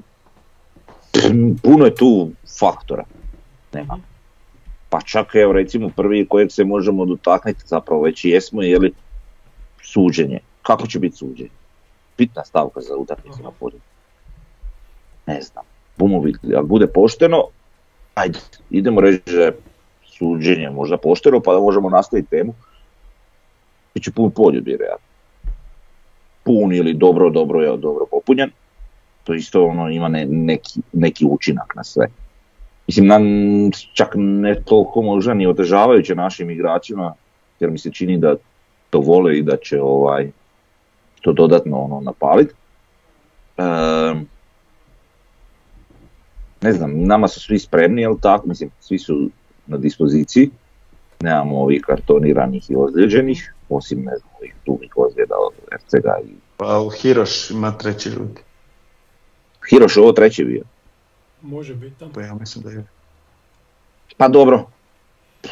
Puno je tu faktora. Nema. Pa čak evo recimo prvi kojeg se možemo dotaknuti, zapravo već i jesmo, je li suđenje. Kako će biti suđenje? Bitna stavka za utakmicu na poljudu. Ne znam. Bumo vidjeli, ako bude pošteno, ajde, idemo reći da je suđenje možda pošteno, pa da možemo nastaviti temu. Biće pun poljud, vjerojatno. Pun ili dobro, dobro je dobro popunjen. To isto ono ima ne- neki, neki učinak na sve. Mislim, nam čak ne toliko možda ni otežavajuće našim igračima, jer mi se čini da to vole i da će ovaj to dodatno ono napaliti. Ehm, ne znam, nama su svi spremni, jel tako? Mislim, svi su na dispoziciji. Nemamo ovih kartoniranih i ozlijeđenih, osim ne znam, ovih tuvih ozljeda od Ercega i Pa Hiroš ima treći ljudi, Hiroš ovo treći bio. može biti tamo. pa ja mislim da je. Pa dobro.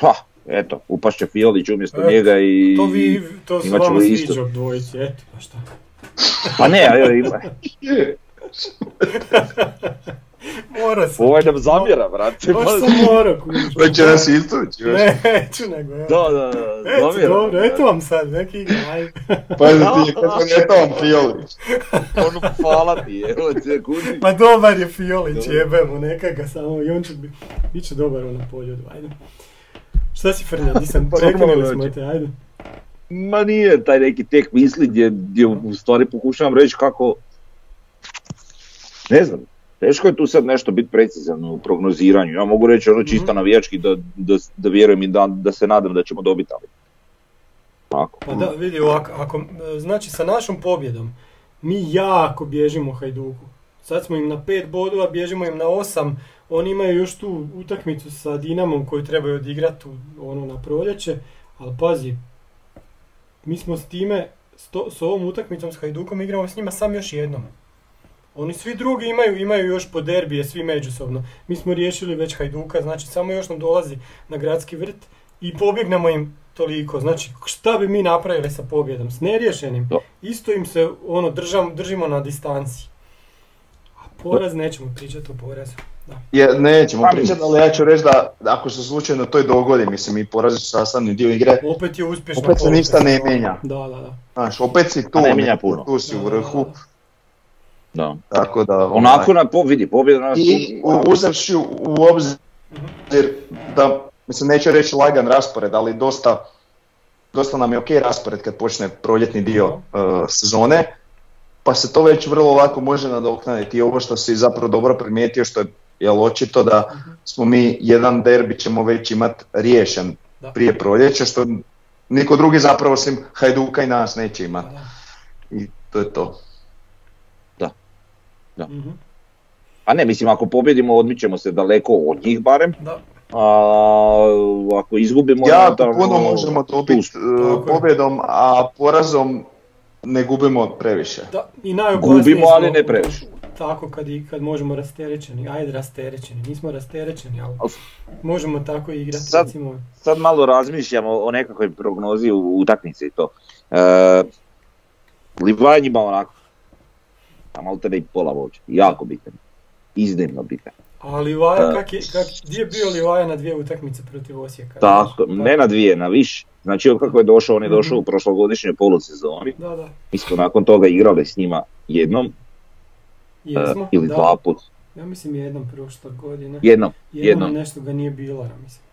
Pa, eto, upašće Fiolić umjesto Eto, njega i... To vi, to se vama sviđa dvojici, eto, pa šta. Pa ne, a evo, ima. Mora se. Ovaj nam zamjera, brate. Baš pa- sam morao, kužiš. Pa će nas istući neću nego, evo. Da, da, da, Eto, zamjera. dobro, eto vam sad, neki igra, ajde. Pa ti, kako je to on Fiolić. Ono, hvala ti, evo te, kuži. Ma dobar je Fiolić, jebemo, neka ga samo i on će biti, bit će dobar on na polju, ajde. Šta si Fernand, nisam, prekinuli smo te, ajde. Ma nije taj neki tek misli gdje, gdje u stvari pokušavam reći kako, ne znam, teško je tu sad nešto biti precizan u prognoziranju. Ja mogu reći ono čisto Mhm. navijački da, da, da vjerujem i da, da se nadam da ćemo dobiti, ali tako. Pa da, vidi ovako, ako, znači sa našom pobjedom, mi jako bježimo Hajduku. Sad smo im na pet bodova, bježimo im na osam, oni imaju još tu utakmicu sa Dinamom koju trebaju odigrati u- ono na proljeće, ali pazi, mi smo s time, s, to- s ovom utakmicom s Hajdukom igramo s njima sam još jednom. Oni svi drugi imaju, imaju još po derbije, svi međusobno. Mi smo riješili već Hajduka, znači samo još nam dolazi na gradski vrt i pobjegnemo im toliko. Znači, šta bi mi napravili sa pobjedom? S neriješenim? Da. Isto im se ono, držam, držimo na distanci. A poraz, nećemo pričati o porazu. Je, nećemo Pa pričati, ali ja ću reći da ako se slučajno to i dogodi, mislim i porazi su sastavni dio igre, Opet je uspješno. Opet se ništa ne mijenja. Da, da, da. znaš, opet si tu, ne mijenja puno. tu si u Da, da, vrhu, da. Da. tako da... Onako na po, vidi, pobjeda nas I u- uzevši u obzir da, mislim neću reći lagan raspored, ali dosta, dosta nam je ok raspored kad počne proljetni dio uh, sezone, pa se to već vrlo lako može nadoknaditi i ovo što si zapravo dobro primijetio što je jel, očito da smo mi jedan derbi ćemo već imat riješen Da. prije proljeća što niko drugi zapravo osim Hajduka i nas neće imat Da, i to je to. da. Mhm. A ne, mislim, ako pobjedimo, odmićemo se daleko od njih barem. Da. A ako izgubimo... Jako naravno, puno možemo dobiti je. pobjedom, a porazom ne gubimo previše. Da, i Gubimo, ali ne previše. Tako kad, i, kad možemo rasterećeni, ajde rasterećeni, nismo rasterećeni, ali Al- možemo tako igrati, Sad- recimo. Sad malo razmišljamo o nekakvoj prognozi u utakmici i to. E, Livajan ima onako, a malo i pola vođa, jako bitan. Iznimno bitan. A Livaja, E. kak je, kak, gdje je bio Livaja na dvije utakmice protiv Osijeka? Tako, Pa- ne na dvije, na više. Znači kako je došao, on je došao Mhm. u prošlogodišnjoj polusezoni. Da, da, Mi smo nakon toga igrali s njima jednom jesmo. ili da. dva put. Ja mislim jednom prošle godine. Jednom, Jednom, jednom. nešto ga nije bilo, ja mislim.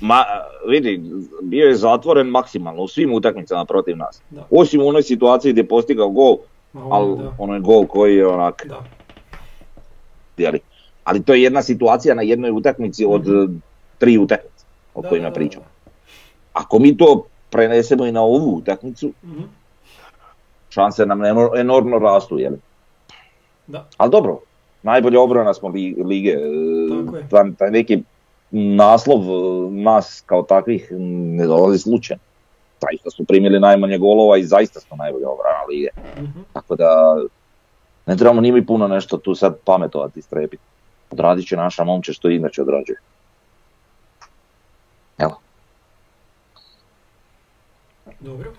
Ma, vidi, bio je zatvoren maksimalno u svim utakmicama protiv nas. Da. Osim u onoj situaciji gdje je postigao gol, ali onaj gol koji je onak, da. jeli. Ali to je jedna situacija na jednoj utakmici od Mhm. eh, tri utakmice o Da, kojima da, da, pričam. Ako mi to prenesemo i na ovu utakmicu, Mhm. šanse nam eno- enormno rastu, jel? Da. Ali dobro, najbolja obrana smo li- lige. e, Tako je. Taj, taj neki naslov e, nas kao takvih ne dolazi slučajno. Zaista su primili najmanje golova i zaista smo najbolja obrana lige. Mhm. Tako da ne trebamo ni mi puno nešto tu sad pametovati i strepiti. Odradit će naša momče što inače odrađuje. Evo, Dobro.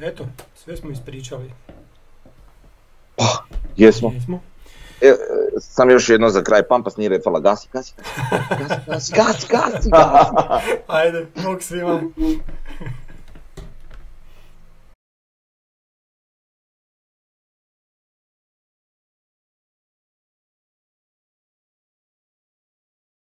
Eto, sve smo ispričali. Jesmo. Jesmo. E, e, sam još jedno za kraj, Pampas nije refala, gasi, gasi, gasi, gasi, gasi, gasi, gasi, gasi. Ajde, bok svima.